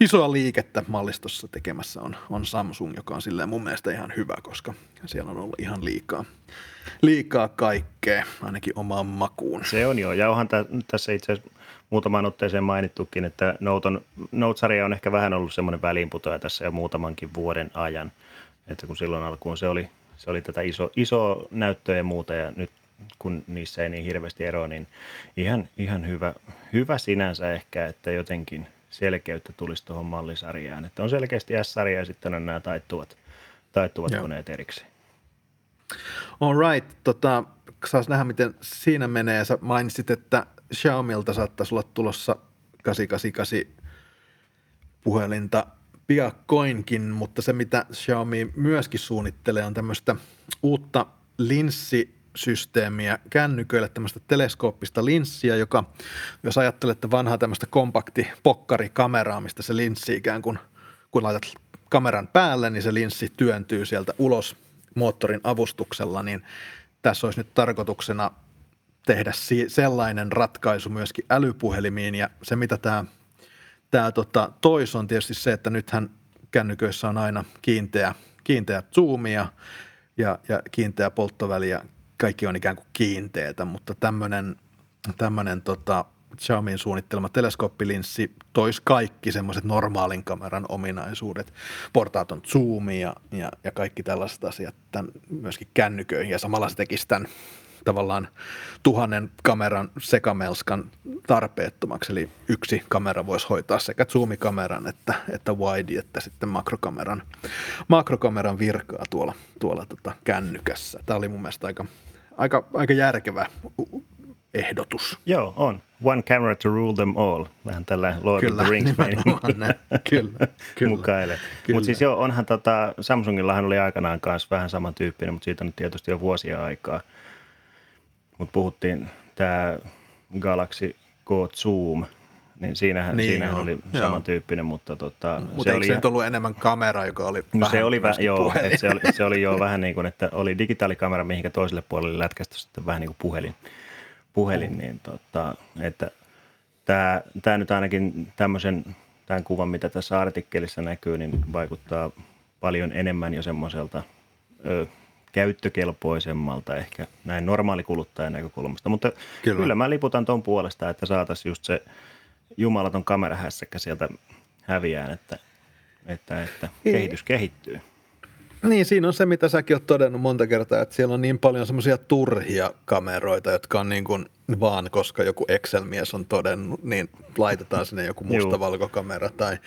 isoa liikettä mallistossa tekemässä on, on Samsung, joka on silleen mun mielestä ihan hyvä, koska siellä on ollut ihan liikaa, liikaa kaikkea, ainakin omaan makuun. Se on joo, ja onhan tässä itse asiassa muutamaan otteeseen mainittukin, että Note-sarja on ehkä vähän ollut semmoinen väliinputoja tässä jo muutamankin vuoden ajan. Että kun silloin alkuun se oli, se oli tätä iso, iso näyttöä ja muuta ja nyt kun niissä ei niin hirveästi eroa, niin ihan, ihan hyvä, hyvä sinänsä ehkä, että jotenkin selkeyttä tulisi tuohon mallisarjaan. Että on selkeästi S-sarja ja sitten on nämä taittuvat, taittuvat koneet erikseen. All right. Tota, saas nähdä, miten siinä menee. Sä mainitsit, että Xiaomilta saattaisi olla tulossa 888 puhelinta piakkoinkin, mutta se mitä Xiaomi myöskin suunnittelee on tämmöistä uutta linssi systeemiä kännyköille, tämmöistä teleskooppista linssiä, joka, jos ajattelette vanhaa tämmöistä kompakti pokkarikameraa, mistä se linssi ikään kuin, kun laitat kameran päälle, niin se linssi työntyy sieltä ulos moottorin avustuksella, niin tässä olisi nyt tarkoituksena tehdä sellainen ratkaisu myöskin älypuhelimiin. Ja se mitä tämä, tämä tota, tois on tietysti se, että nythän kännyköissä on aina kiinteä, kiinteä zoomi ja, ja, ja kiinteä polttoväli ja kaikki on ikään kuin kiinteätä, mutta tämmöinen, tämmöinen tota, Xiaomin suunnittelema teleskooppilinssi toisi kaikki semmoiset normaalin kameran ominaisuudet, portaaton zoomi ja, ja, ja kaikki tällaiset asiat tämän myöskin kännyköihin ja samalla se tekisi tämän tavallaan tuhannen kameran sekamelskan tarpeettomaksi. Eli yksi kamera voisi hoitaa sekä zoomikameran että, että wide että sitten makrokameran, makrokameran virkaa tuolla, tuolla tota kännykässä. Tämä oli mun mielestä aika, aika, aika järkevä ehdotus. Joo, on. One camera to rule them all. Vähän tällä Lord kyllä, of the Rings kyllä, kyllä. mukaille. Mutta siis joo, onhan tota, Samsungillahan oli aikanaan kanssa vähän samantyyppinen, mutta siitä on tietysti jo vuosia aikaa – mutta puhuttiin tämä Galaxy Go Zoom, niin siinähän, niin siinähän oli joo. samantyyppinen, mutta tota, no, se oli... se nyt ollut enemmän kamera, joka oli no, se oli vähän, joo, että se, oli, se oli jo vähän niin kuin, että oli digitaalikamera, mihinkä toiselle puolelle lätkästy sitten vähän niin kuin puhelin, puhelin niin tota, että tämä, tämä nyt ainakin tämmöisen, tämän kuvan, mitä tässä artikkelissa näkyy, niin vaikuttaa paljon enemmän jo semmoiselta käyttökelpoisemmalta ehkä näin normaalikuluttajan näkökulmasta. Mutta kyllä, kyllä mä liputan tuon puolesta, että saataisiin just se jumalaton kamerahässäkkä sieltä häviään, että, että, että kehitys kehittyy. Niin, siinä on se, mitä säkin oot todennut monta kertaa, että siellä on niin paljon semmoisia turhia kameroita, jotka on niin kuin vaan, koska joku Excel-mies on todennut, niin laitetaan sinne joku mustavalkokamera tai,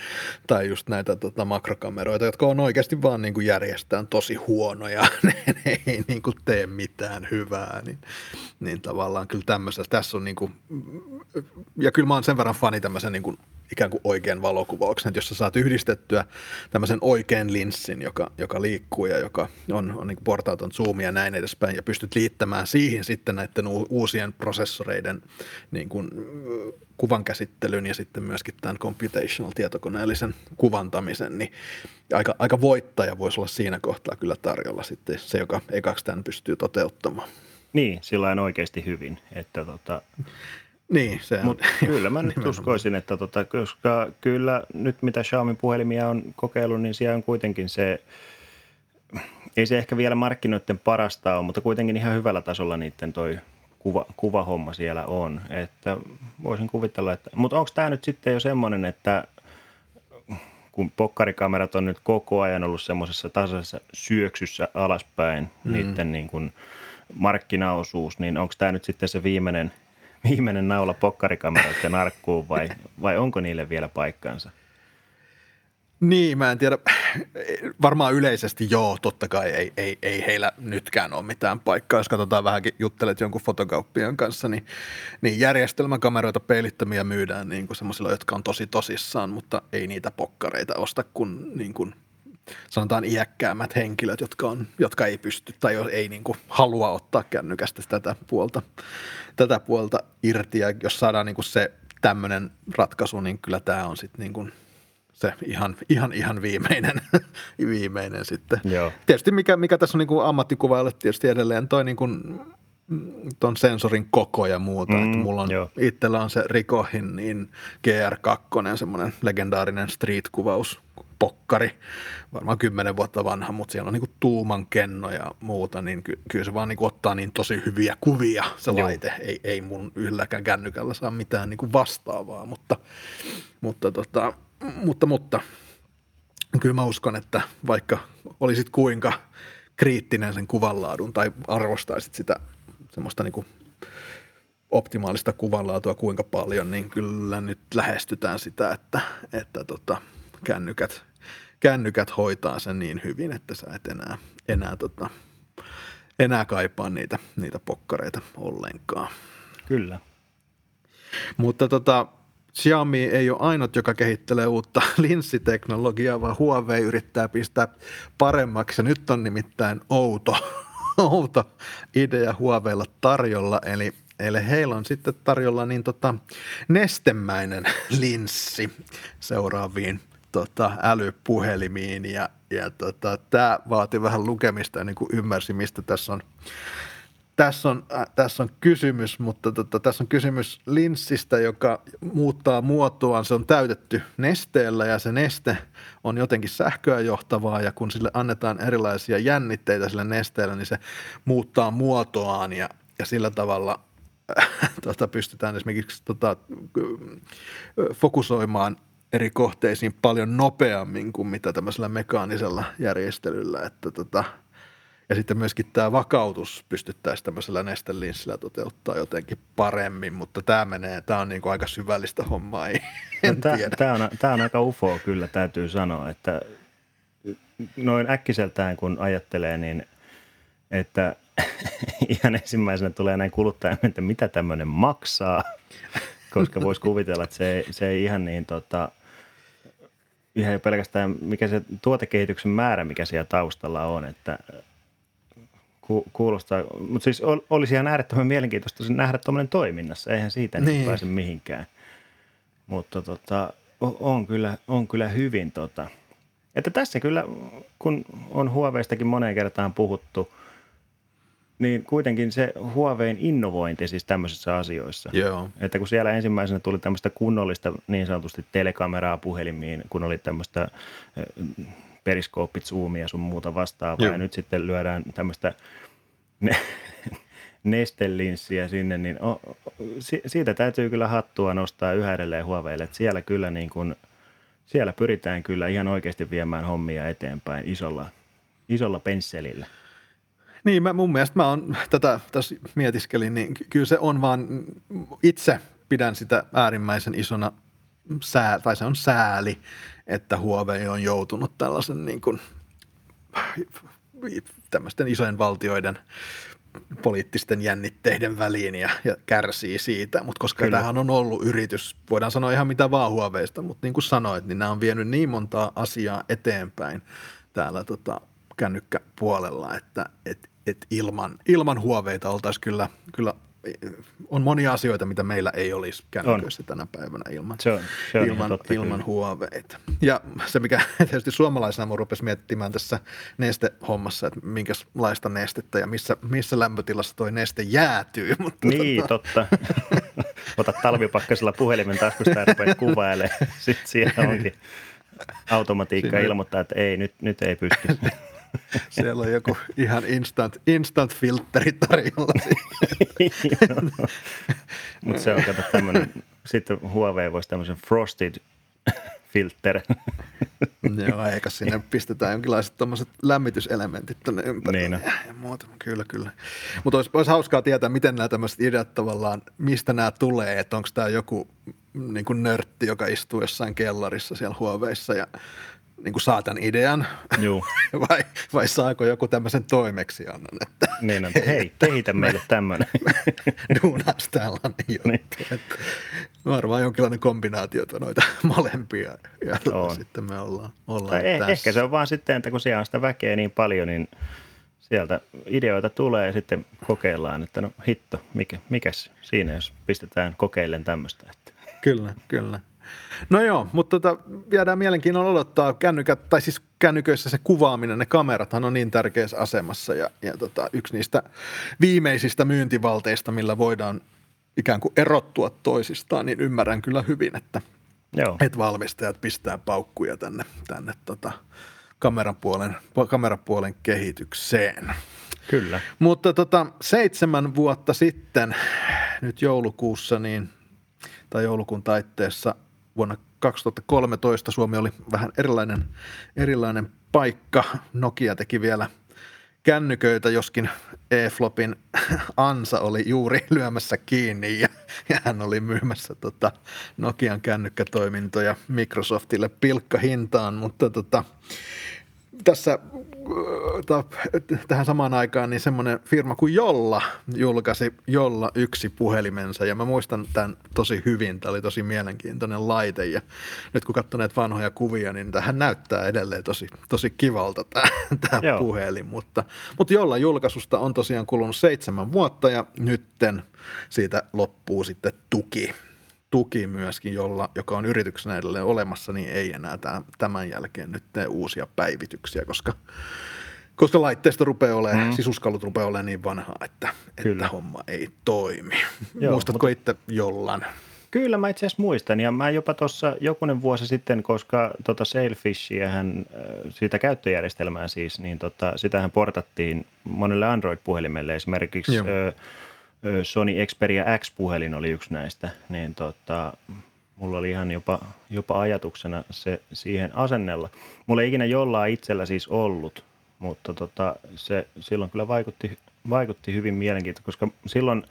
tai just näitä tota, makrokameroita, jotka on oikeasti vaan niin kuin järjestään tosi huonoja, (laughs) ne, ne ei niin kuin tee mitään hyvää, niin, niin tavallaan kyllä tämmöisessä, tässä on niin kuin, ja kyllä mä oon sen verran fani tämmöisen niin kuin ikään kuin oikean valokuvauksen, että jos sä saat yhdistettyä tämmöisen oikean linssin, joka, joka liikkuu ja joka on, on niin portaaton zoom ja näin edespäin, ja pystyt liittämään siihen sitten näiden uusien prosessoreiden niin kuin, kuvan käsittelyn ja sitten myöskin tämän computational tietokoneellisen kuvantamisen, niin aika, aika voittaja voisi olla siinä kohtaa kyllä tarjolla sitten se, joka ekaksi tämän pystyy toteuttamaan. Niin, sillä on oikeasti hyvin, että tota, niin, se on. Mut kyllä mä (laughs) nyt uskoisin, että tota, koska kyllä nyt mitä Xiaomi puhelimia on kokeillut, niin siellä on kuitenkin se, ei se ehkä vielä markkinoiden parasta ole, mutta kuitenkin ihan hyvällä tasolla niiden toi kuva, kuvahomma siellä on. Että voisin kuvitella, että, mutta onko tämä nyt sitten jo semmoinen, että kun pokkarikamerat on nyt koko ajan ollut semmoisessa tasaisessa syöksyssä alaspäin, mm. niiden niin kuin markkinaosuus, niin onko tämä nyt sitten se viimeinen – (laughs) viimeinen naula pokkarikameroiden arkkuun vai, vai onko niille vielä paikkaansa? Niin, mä en tiedä. Varmaan yleisesti joo, totta kai ei, ei, ei heillä nytkään ole mitään paikkaa. Jos katsotaan vähänkin, juttelet jonkun fotokauppian kanssa, niin, niin järjestelmäkameroita peilittömiä myydään niin kuin semmoisilla, jotka on tosi tosissaan, mutta ei niitä pokkareita osta kun niin kuin sanotaan iäkkäämmät henkilöt, jotka, on, jotka ei pysty tai ei niin kuin halua ottaa kännykästä tätä puolta, tätä puolta irti. Ja jos saadaan niin kuin se tämmöinen ratkaisu, niin kyllä tämä on sitten niin kuin se ihan, ihan, ihan viimeinen, (laughs) viimeinen sitten. Joo. Tietysti mikä, mikä tässä on niin kuin ammattikuvaajalle tietysti edelleen toi niin kuin ton sensorin koko ja muuta. Mm, että mulla on, itsellä on se Rikohin niin GR2, semmoinen legendaarinen street-kuvaus pokkari, varmaan kymmenen vuotta vanha, mutta siellä on niin tuuman kenno ja muuta, niin ky- kyllä se vaan niin ottaa niin tosi hyviä kuvia se Joo. laite. Ei, ei mun yhdelläkään kännykällä saa mitään niin vastaavaa, mutta, mutta, tota, mutta, mutta kyllä mä uskon, että vaikka olisit kuinka kriittinen sen kuvanlaadun tai arvostaisit sitä semmoista niin kuin optimaalista kuvanlaatua kuinka paljon, niin kyllä nyt lähestytään sitä, että, että tota, kännykät, kännykät hoitaa sen niin hyvin, että sä et enää, enää, tota, enää kaipaa niitä, niitä pokkareita ollenkaan. Kyllä. Mutta tota, Xiaomi ei ole ainut, joka kehittelee uutta (laughs) linssiteknologiaa, vaan Huawei yrittää pistää paremmaksi. Nyt on nimittäin outo, (laughs) outo idea Huaweilla tarjolla, eli Eli heillä on sitten tarjolla niin tota, nestemäinen (laughs) linssi seuraaviin tota, älypuhelimiin ja, ja tota, tämä vaati vähän lukemista niin kuin ymmärsi, mistä tässä on, tässä on, äh, tässä on kysymys, mutta tota, tässä on kysymys linssistä, joka muuttaa muotoaan. Se on täytetty nesteellä ja se neste on jotenkin sähköä johtavaa ja kun sille annetaan erilaisia jännitteitä sille nesteellä, niin se muuttaa muotoaan ja, ja sillä tavalla (laughs) tota, pystytään esimerkiksi tota, fokusoimaan eri kohteisiin paljon nopeammin kuin mitä tämmöisellä mekaanisella järjestelyllä. Että tota, ja sitten myöskin tämä vakautus pystyttäisiin tämmöisellä nestelinssillä toteuttaa jotenkin paremmin, mutta tämä menee, tämä on niin kuin aika syvällistä hommaa, ei, en no, tämä, tiedä. Tämä on, tämä on aika ufo kyllä, täytyy sanoa, että noin äkkiseltään kun ajattelee, niin että (laughs) ihan ensimmäisenä tulee näin kuluttajan, että mitä tämmöinen maksaa, koska voisi kuvitella, että se, ei, se ei ihan niin tota, ihan pelkästään mikä se tuotekehityksen määrä, mikä siellä taustalla on, että ku, kuulostaa, mutta siis ol, olisi ihan äärettömän mielenkiintoista nähdä tuommoinen toiminnassa, eihän siitä niin. Niin. pääse mihinkään. Mutta tota, on, kyllä, on kyllä hyvin tota, että tässä kyllä, kun on Huaweistakin moneen kertaan puhuttu – niin kuitenkin se Huaweiin innovointi siis tämmöisissä asioissa. Joo. Että kun siellä ensimmäisenä tuli tämmöistä kunnollista niin sanotusti telekameraa puhelimiin, kun oli tämmöistä periskooppit, zoomia sun muuta vastaavaa, Joo. ja nyt sitten lyödään tämmöistä ne, (laughs) nestelinssiä sinne, niin o, siitä täytyy kyllä hattua nostaa yhä edelleen Huaweille, että siellä kyllä niin kuin, siellä pyritään kyllä ihan oikeasti viemään hommia eteenpäin isolla, isolla pensselillä. Niin, mä, mun mielestä mä on tätä tässä mietiskelin, niin kyllä se on vaan, itse pidän sitä äärimmäisen isona sää, tai se on sääli, että Huawei on joutunut tällaisen niin kuin, tämmöisten isojen valtioiden poliittisten jännitteiden väliin ja, ja kärsii siitä, mutta koska Kyllä. tämähän on ollut yritys, voidaan sanoa ihan mitä vaan Huaweista, mutta niin kuin sanoit, niin nämä on vienyt niin montaa asiaa eteenpäin täällä tota, kännykkäpuolella, että et et ilman, ilman huoveita oltaisiin kyllä, kyllä on monia asioita, mitä meillä ei olisi kännyköissä on. tänä päivänä ilman, se on, se on ilman, ilman huoveita. Ja se, mikä (laughs) tietysti suomalaisena mun rupesi miettimään tässä nestehommassa, että minkälaista nestettä ja missä, missä lämpötilassa toi neste jäätyy. (laughs) Mutta niin, tota... totta. (laughs) Ota talvipakkasella puhelimen taskusta ja rupeat kuvailemaan. Sitten siellä onkin automatiikka Siinä... ilmoittaa, että ei, nyt, nyt ei pysty. (laughs) Siellä on joku ihan instant, instant filteri tarjolla. (laughs) Mutta se on kato tämmöinen, sitten Huawei voisi tämmöisen frosted (laughs) filter. Joo, eikä sinne pistetään jonkinlaiset tuommoiset lämmityselementit tuonne ympäri. Niin ja, ja muuta, kyllä, kyllä. Mutta olisi, olisi hauskaa tietää, miten nämä tämmöiset ideat tavallaan, mistä nämä tulee, että onko tämä joku niin kuin nörtti, joka istuu jossain kellarissa siellä Huaweissa ja niin kuin saa tämän idean, Juu. (laughs) vai, vai saako joku tämmöisen toimeksiannon, että niin on, hei, kehitä meille tämmöinen. (laughs) Duunas tällainen juttu. Niin. Että varmaan jonkinlainen kombinaatio noita molempia ja on. sitten me ollaan, ollaan tai tässä. Ehkä se on vaan sitten, että kun siellä on sitä väkeä niin paljon, niin sieltä ideoita tulee ja sitten kokeillaan, että no hitto, mikä, mikäs siinä, jos pistetään kokeillen tämmöistä. Että. Kyllä, kyllä. No joo, mutta tota, jäädään mielenkiinnolla odottaa kännykät, tai siis kännyköissä se kuvaaminen, ne kamerathan on niin tärkeässä asemassa ja, ja tota, yksi niistä viimeisistä myyntivalteista, millä voidaan ikään kuin erottua toisistaan, niin ymmärrän kyllä hyvin, että, Joo. että valmistajat pistää paukkuja tänne, tänne tota, kamerapuolen, kamerapuolen kehitykseen. Kyllä. Mutta tota, seitsemän vuotta sitten, nyt joulukuussa, niin, tai joulukuun taitteessa vuonna 2013 Suomi oli vähän erilainen, erilainen paikka. Nokia teki vielä kännyköitä, joskin E-Flopin ansa oli juuri (laughs) lyömässä kiinni ja, ja hän oli myymässä tota Nokian kännykkätoimintoja Microsoftille pilkkahintaan, mutta tota, tässä tähän samaan aikaan niin semmoinen firma kuin Jolla julkaisi Jolla yksi puhelimensa ja mä muistan tämän tosi hyvin. Tämä oli tosi mielenkiintoinen laite ja nyt kun katson näitä vanhoja kuvia, niin tähän näyttää edelleen tosi, tosi kivalta tämä, tämä puhelin. Mutta, mutta Jolla julkaisusta on tosiaan kulunut seitsemän vuotta ja nytten siitä loppuu sitten tuki tuki myöskin, jolla, joka on yrityksenä edelleen olemassa, niin ei enää tämän jälkeen nyt tee uusia päivityksiä, koska, koska laitteisto rupeaa olemaan, mm. sisuskalut rupeaa olemaan niin vanhaa, että, että homma ei toimi. (laughs) Joo, Muistatko mutta... itse jollan? Kyllä mä itse asiassa muistan ja mä jopa tuossa jokunen vuosi sitten, koska tota hän siitä käyttöjärjestelmää siis, niin tota, sitähän portattiin monelle Android-puhelimelle esimerkiksi Joo. Sony Xperia X-puhelin oli yksi näistä, niin tota, mulla oli ihan jopa, jopa ajatuksena se siihen asennella. Mulla ei ikinä jollain itsellä siis ollut, mutta tota, se silloin kyllä vaikutti, vaikutti hyvin mielenkiintoista, koska silloin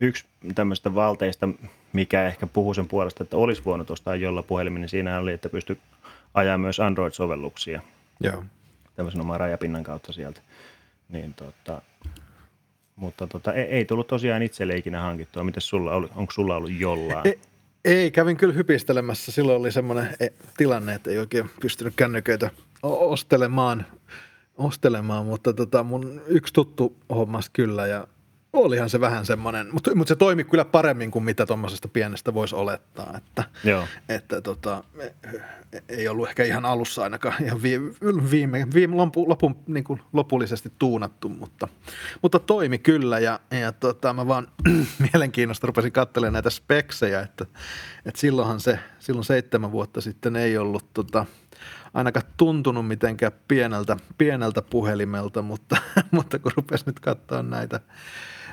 yksi tämmöistä valteista, mikä ehkä puhuu sen puolesta, että olisi voinut ostaa jolla puhelimen, niin siinä oli, että pystyi ajaa myös Android-sovelluksia. Joo. Tämmöisen oman rajapinnan kautta sieltä. Niin tota, mutta tota, ei, ei tullut tosiaan itselle ikinä hankittua. Miten sulla oli? Onko sulla ollut jollain? Ei, ei, kävin kyllä hypistelemässä. Silloin oli semmoinen e, tilanne, että ei oikein pystynyt kännyköitä ostelemaan, ostelemaan mutta tota, mun yksi tuttu hommas kyllä ja olihan se vähän semmoinen, mutta, mutta se toimi kyllä paremmin kuin mitä tuommoisesta pienestä voisi olettaa, että, Joo. että tota, ei ollut ehkä ihan alussa ainakaan ihan viime, viime, viime lopun, lopun, niin kuin lopullisesti tuunattu, mutta, mutta toimi kyllä ja, ja tota, mä vaan (clears throat) mielenkiinnosta rupesin katselemaan näitä speksejä, että, että silloinhan se, silloin seitsemän vuotta sitten ei ollut tota, ainakaan tuntunut mitenkään pieneltä, pieneltä puhelimelta, mutta, (laughs) mutta kun rupesi nyt katsoa näitä,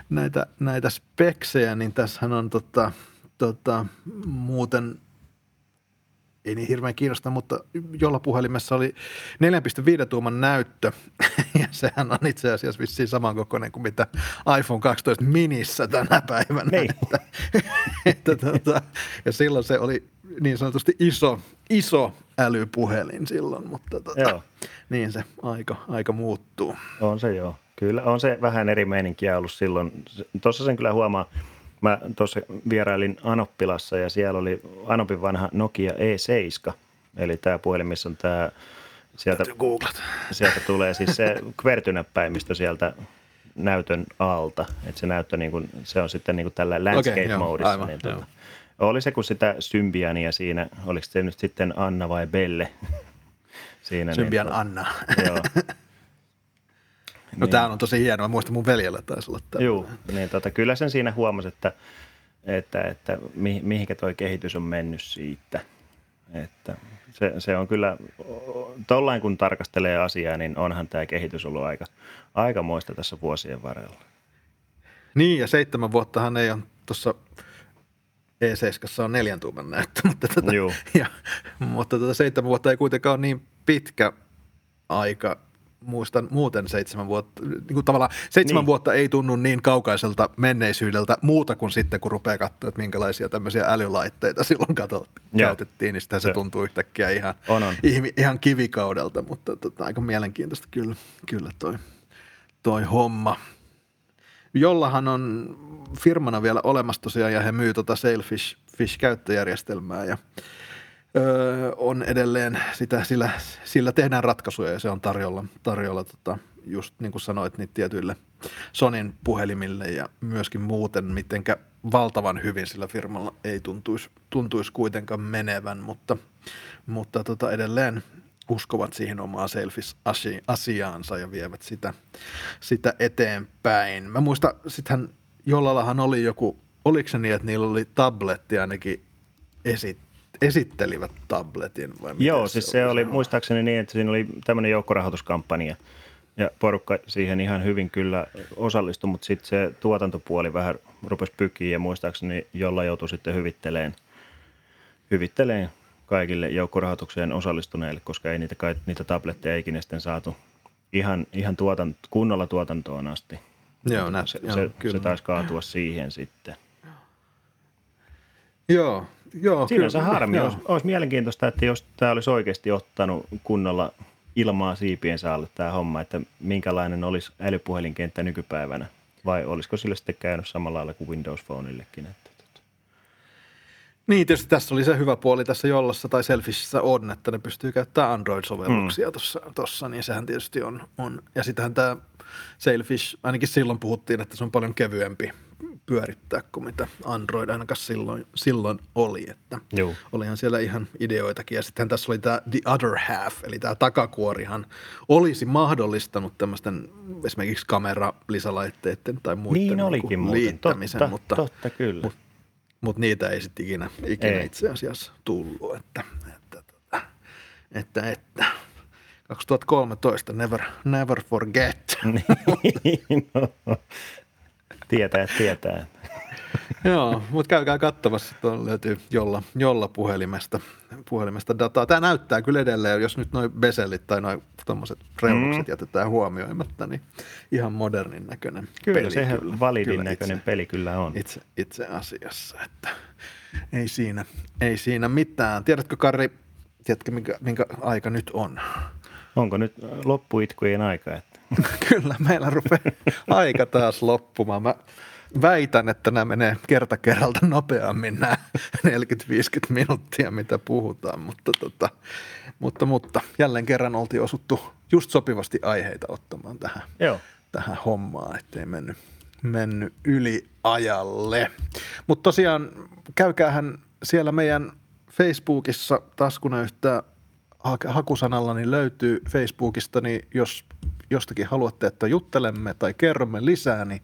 näitä, näitä speksejä, niin tässähän on tota, tota, muuten ei niin hirveän kiinnosta, mutta jolla puhelimessa oli 4,5 tuuman näyttö, (laughs) ja sehän on itse asiassa vissiin samankokoinen kuin mitä iPhone 12 minissä tänä päivänä. Niin. Että, (laughs) että, tota, ja silloin se oli niin sanotusti iso, iso älypuhelin silloin, mutta tota, niin se aika, aika muuttuu. On se joo. Kyllä on se vähän eri meininkiä ollut silloin. Tuossa sen kyllä huomaa. Mä tuossa vierailin Anoppilassa ja siellä oli Anopin vanha Nokia E7, eli tämä puhelin, missä on tämä sieltä, sieltä tulee siis se kvertynäppäimistö sieltä näytön alta, että se näyttö niin kuin, se on sitten niin kuin tällä landscape-moodissa. Okay, niin tuota, oli se kuin sitä Symbiania siinä, oliko se nyt sitten Anna vai Belle? (laughs) siinä, Symbian niin, Anna. Joo. (laughs) No niin. tämä on tosi hienoa. Mä muistan mun veljellä taisi olla tämä. Joo, niin tota, kyllä sen siinä huomasi, että, että, että mi, mihinkä toi kehitys on mennyt siitä. Että se, se on kyllä, tollain kun tarkastelee asiaa, niin onhan tämä kehitys ollut aika, aika moista tässä vuosien varrella. Niin, ja seitsemän vuottahan ei ole tuossa E7 on neljän tuuman näyttö, mutta, tota, ja, mutta tota seitsemän vuotta ei kuitenkaan ole niin pitkä aika muistan muuten seitsemän vuotta, niin kuin tavallaan seitsemän niin. vuotta ei tunnu niin kaukaiselta menneisyydeltä muuta kuin sitten, kun rupeaa katsoa, että minkälaisia tämmöisiä älylaitteita silloin käytettiin, niin sitten se tuntuu yhtäkkiä ihan, on, on. ihan kivikaudelta, mutta tota, aika mielenkiintoista kyllä, kyllä toi, toi homma. Jollahan on firmana vielä olemassa tosiaan ja he myy tota Sailfish-käyttöjärjestelmää ja öö, on edelleen sitä, sillä, sillä tehdään ratkaisuja ja se on tarjolla, tarjolla tota, just niin kuin sanoit, niin tietyille Sonin puhelimille ja myöskin muuten, mitenkä valtavan hyvin sillä firmalla ei tuntuisi, tuntuisi kuitenkaan menevän, mutta, mutta tota edelleen uskovat siihen omaa selfis-asiaansa ja vievät sitä, sitä eteenpäin. Mä muistan, sittenhän jollallahan oli joku, oliko se niin, että niillä oli tabletti ainakin esit, esittelivät tabletin? Vai Joo, siis se, se oli, oli muistaakseni niin, että siinä oli tämmöinen joukkorahoituskampanja ja porukka siihen ihan hyvin kyllä osallistui, mutta sitten se tuotantopuoli vähän rupesi pykiin ja muistaakseni jolla joutui sitten hyvitteleen, hyvitteleen kaikille joukkorahoitukseen osallistuneille, koska ei niitä, niitä tabletteja ikinä sitten saatu ihan, ihan tuotant, kunnolla tuotantoon asti. Joo, nä, se, joo, se, kyllä. se taisi kaatua siihen sitten. Joo, joo. Siinä on se harmi. Olisi, olisi mielenkiintoista, että jos tämä olisi oikeasti ottanut kunnolla ilmaa siipiensä alle tämä homma, että minkälainen olisi älypuhelinkenttä nykypäivänä, vai olisiko sille sitten käynyt samalla lailla kuin Windows Phoneillekin? Että, tota. Niin, tietysti tässä oli se hyvä puoli tässä jollassa tai Selfishissä on, että ne pystyy käyttämään Android-sovelluksia mm. tuossa, tossa, niin sehän tietysti on. on. Ja sitähän tämä Sailfish, ainakin silloin puhuttiin, että se on paljon kevyempi pyörittää kuin mitä Android ainakaan silloin, silloin oli. Että Joo. olihan siellä ihan ideoitakin. Ja sitten tässä oli tämä The Other Half, eli tämä takakuorihan olisi mahdollistanut tämmöisten esimerkiksi kameralisälaitteiden tai muiden Niin olikin niin muuten, liittämisen, totta, mutta, totta kyllä. mutta, mutta niitä ei sitten ikinä, ikinä Ei. itse asiassa tullut. Että, että, että, että, että 2013, never, never forget. (laughs) Niin, no. Tietää, tietää. Joo, mutta käykää katsomassa, tuolla löytyy jolla, jolla puhelimesta, puhelimesta dataa. Tämä näyttää kyllä edelleen, jos nyt noin besellit tai noin tuommoiset reunukset Mm. jätetään huomioimatta, niin ihan modernin näköinen Kyllä, peli. sehän validin kyllä näköinen itse, peli kyllä on. itse, itse asiassa, että ei siinä, ei siinä mitään. Tiedätkö Karri, tiedätkö minkä, minkä aika nyt on? Onko nyt loppuitkujen aika? Että... (laughs) Kyllä, meillä rupeaa aika taas loppumaan. Mä väitän, että nämä menee kerta kerralta nopeammin nämä 40-50 minuuttia, mitä puhutaan, mutta, tota, mutta, mutta jälleen kerran oltiin osuttu just sopivasti aiheita ottamaan tähän, Joo. tähän hommaan, ettei mennyt, mennyt yli ajalle. Mutta tosiaan käykäähän siellä meidän Facebookissa taskunöyhtää ha- hakusanalla niin löytyy Facebookista, niin jos jostakin haluatte, että juttelemme tai kerromme lisää, niin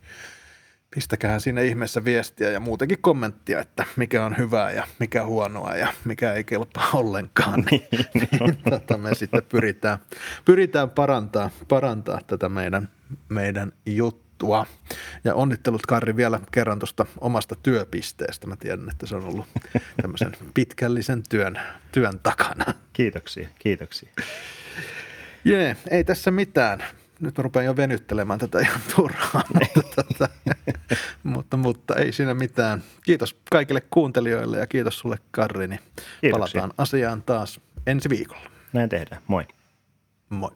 pistäkää sinne ihmeessä viestiä ja muutenkin kommenttia, että mikä on hyvää ja mikä huonoa ja mikä ei kelpaa ollenkaan. Niin, (laughs) niin tota me sitten pyritään, pyritään parantaa, parantaa tätä meidän, meidän juttua. Ja onnittelut Karri vielä kerran tuosta omasta työpisteestä. Mä tiedän, että se on ollut tämmöisen pitkällisen työn, työn takana. Kiitoksia, kiitoksia. Jee, ei tässä mitään. Nyt mä rupean jo venyttelemään tätä ihan turhaan, (laughs) mutta, tota, mutta, mutta ei siinä mitään. Kiitos kaikille kuuntelijoille ja kiitos sulle Karri, niin Kiitoksia. palataan asiaan taas ensi viikolla. Näin tehdään. Moi. Moi.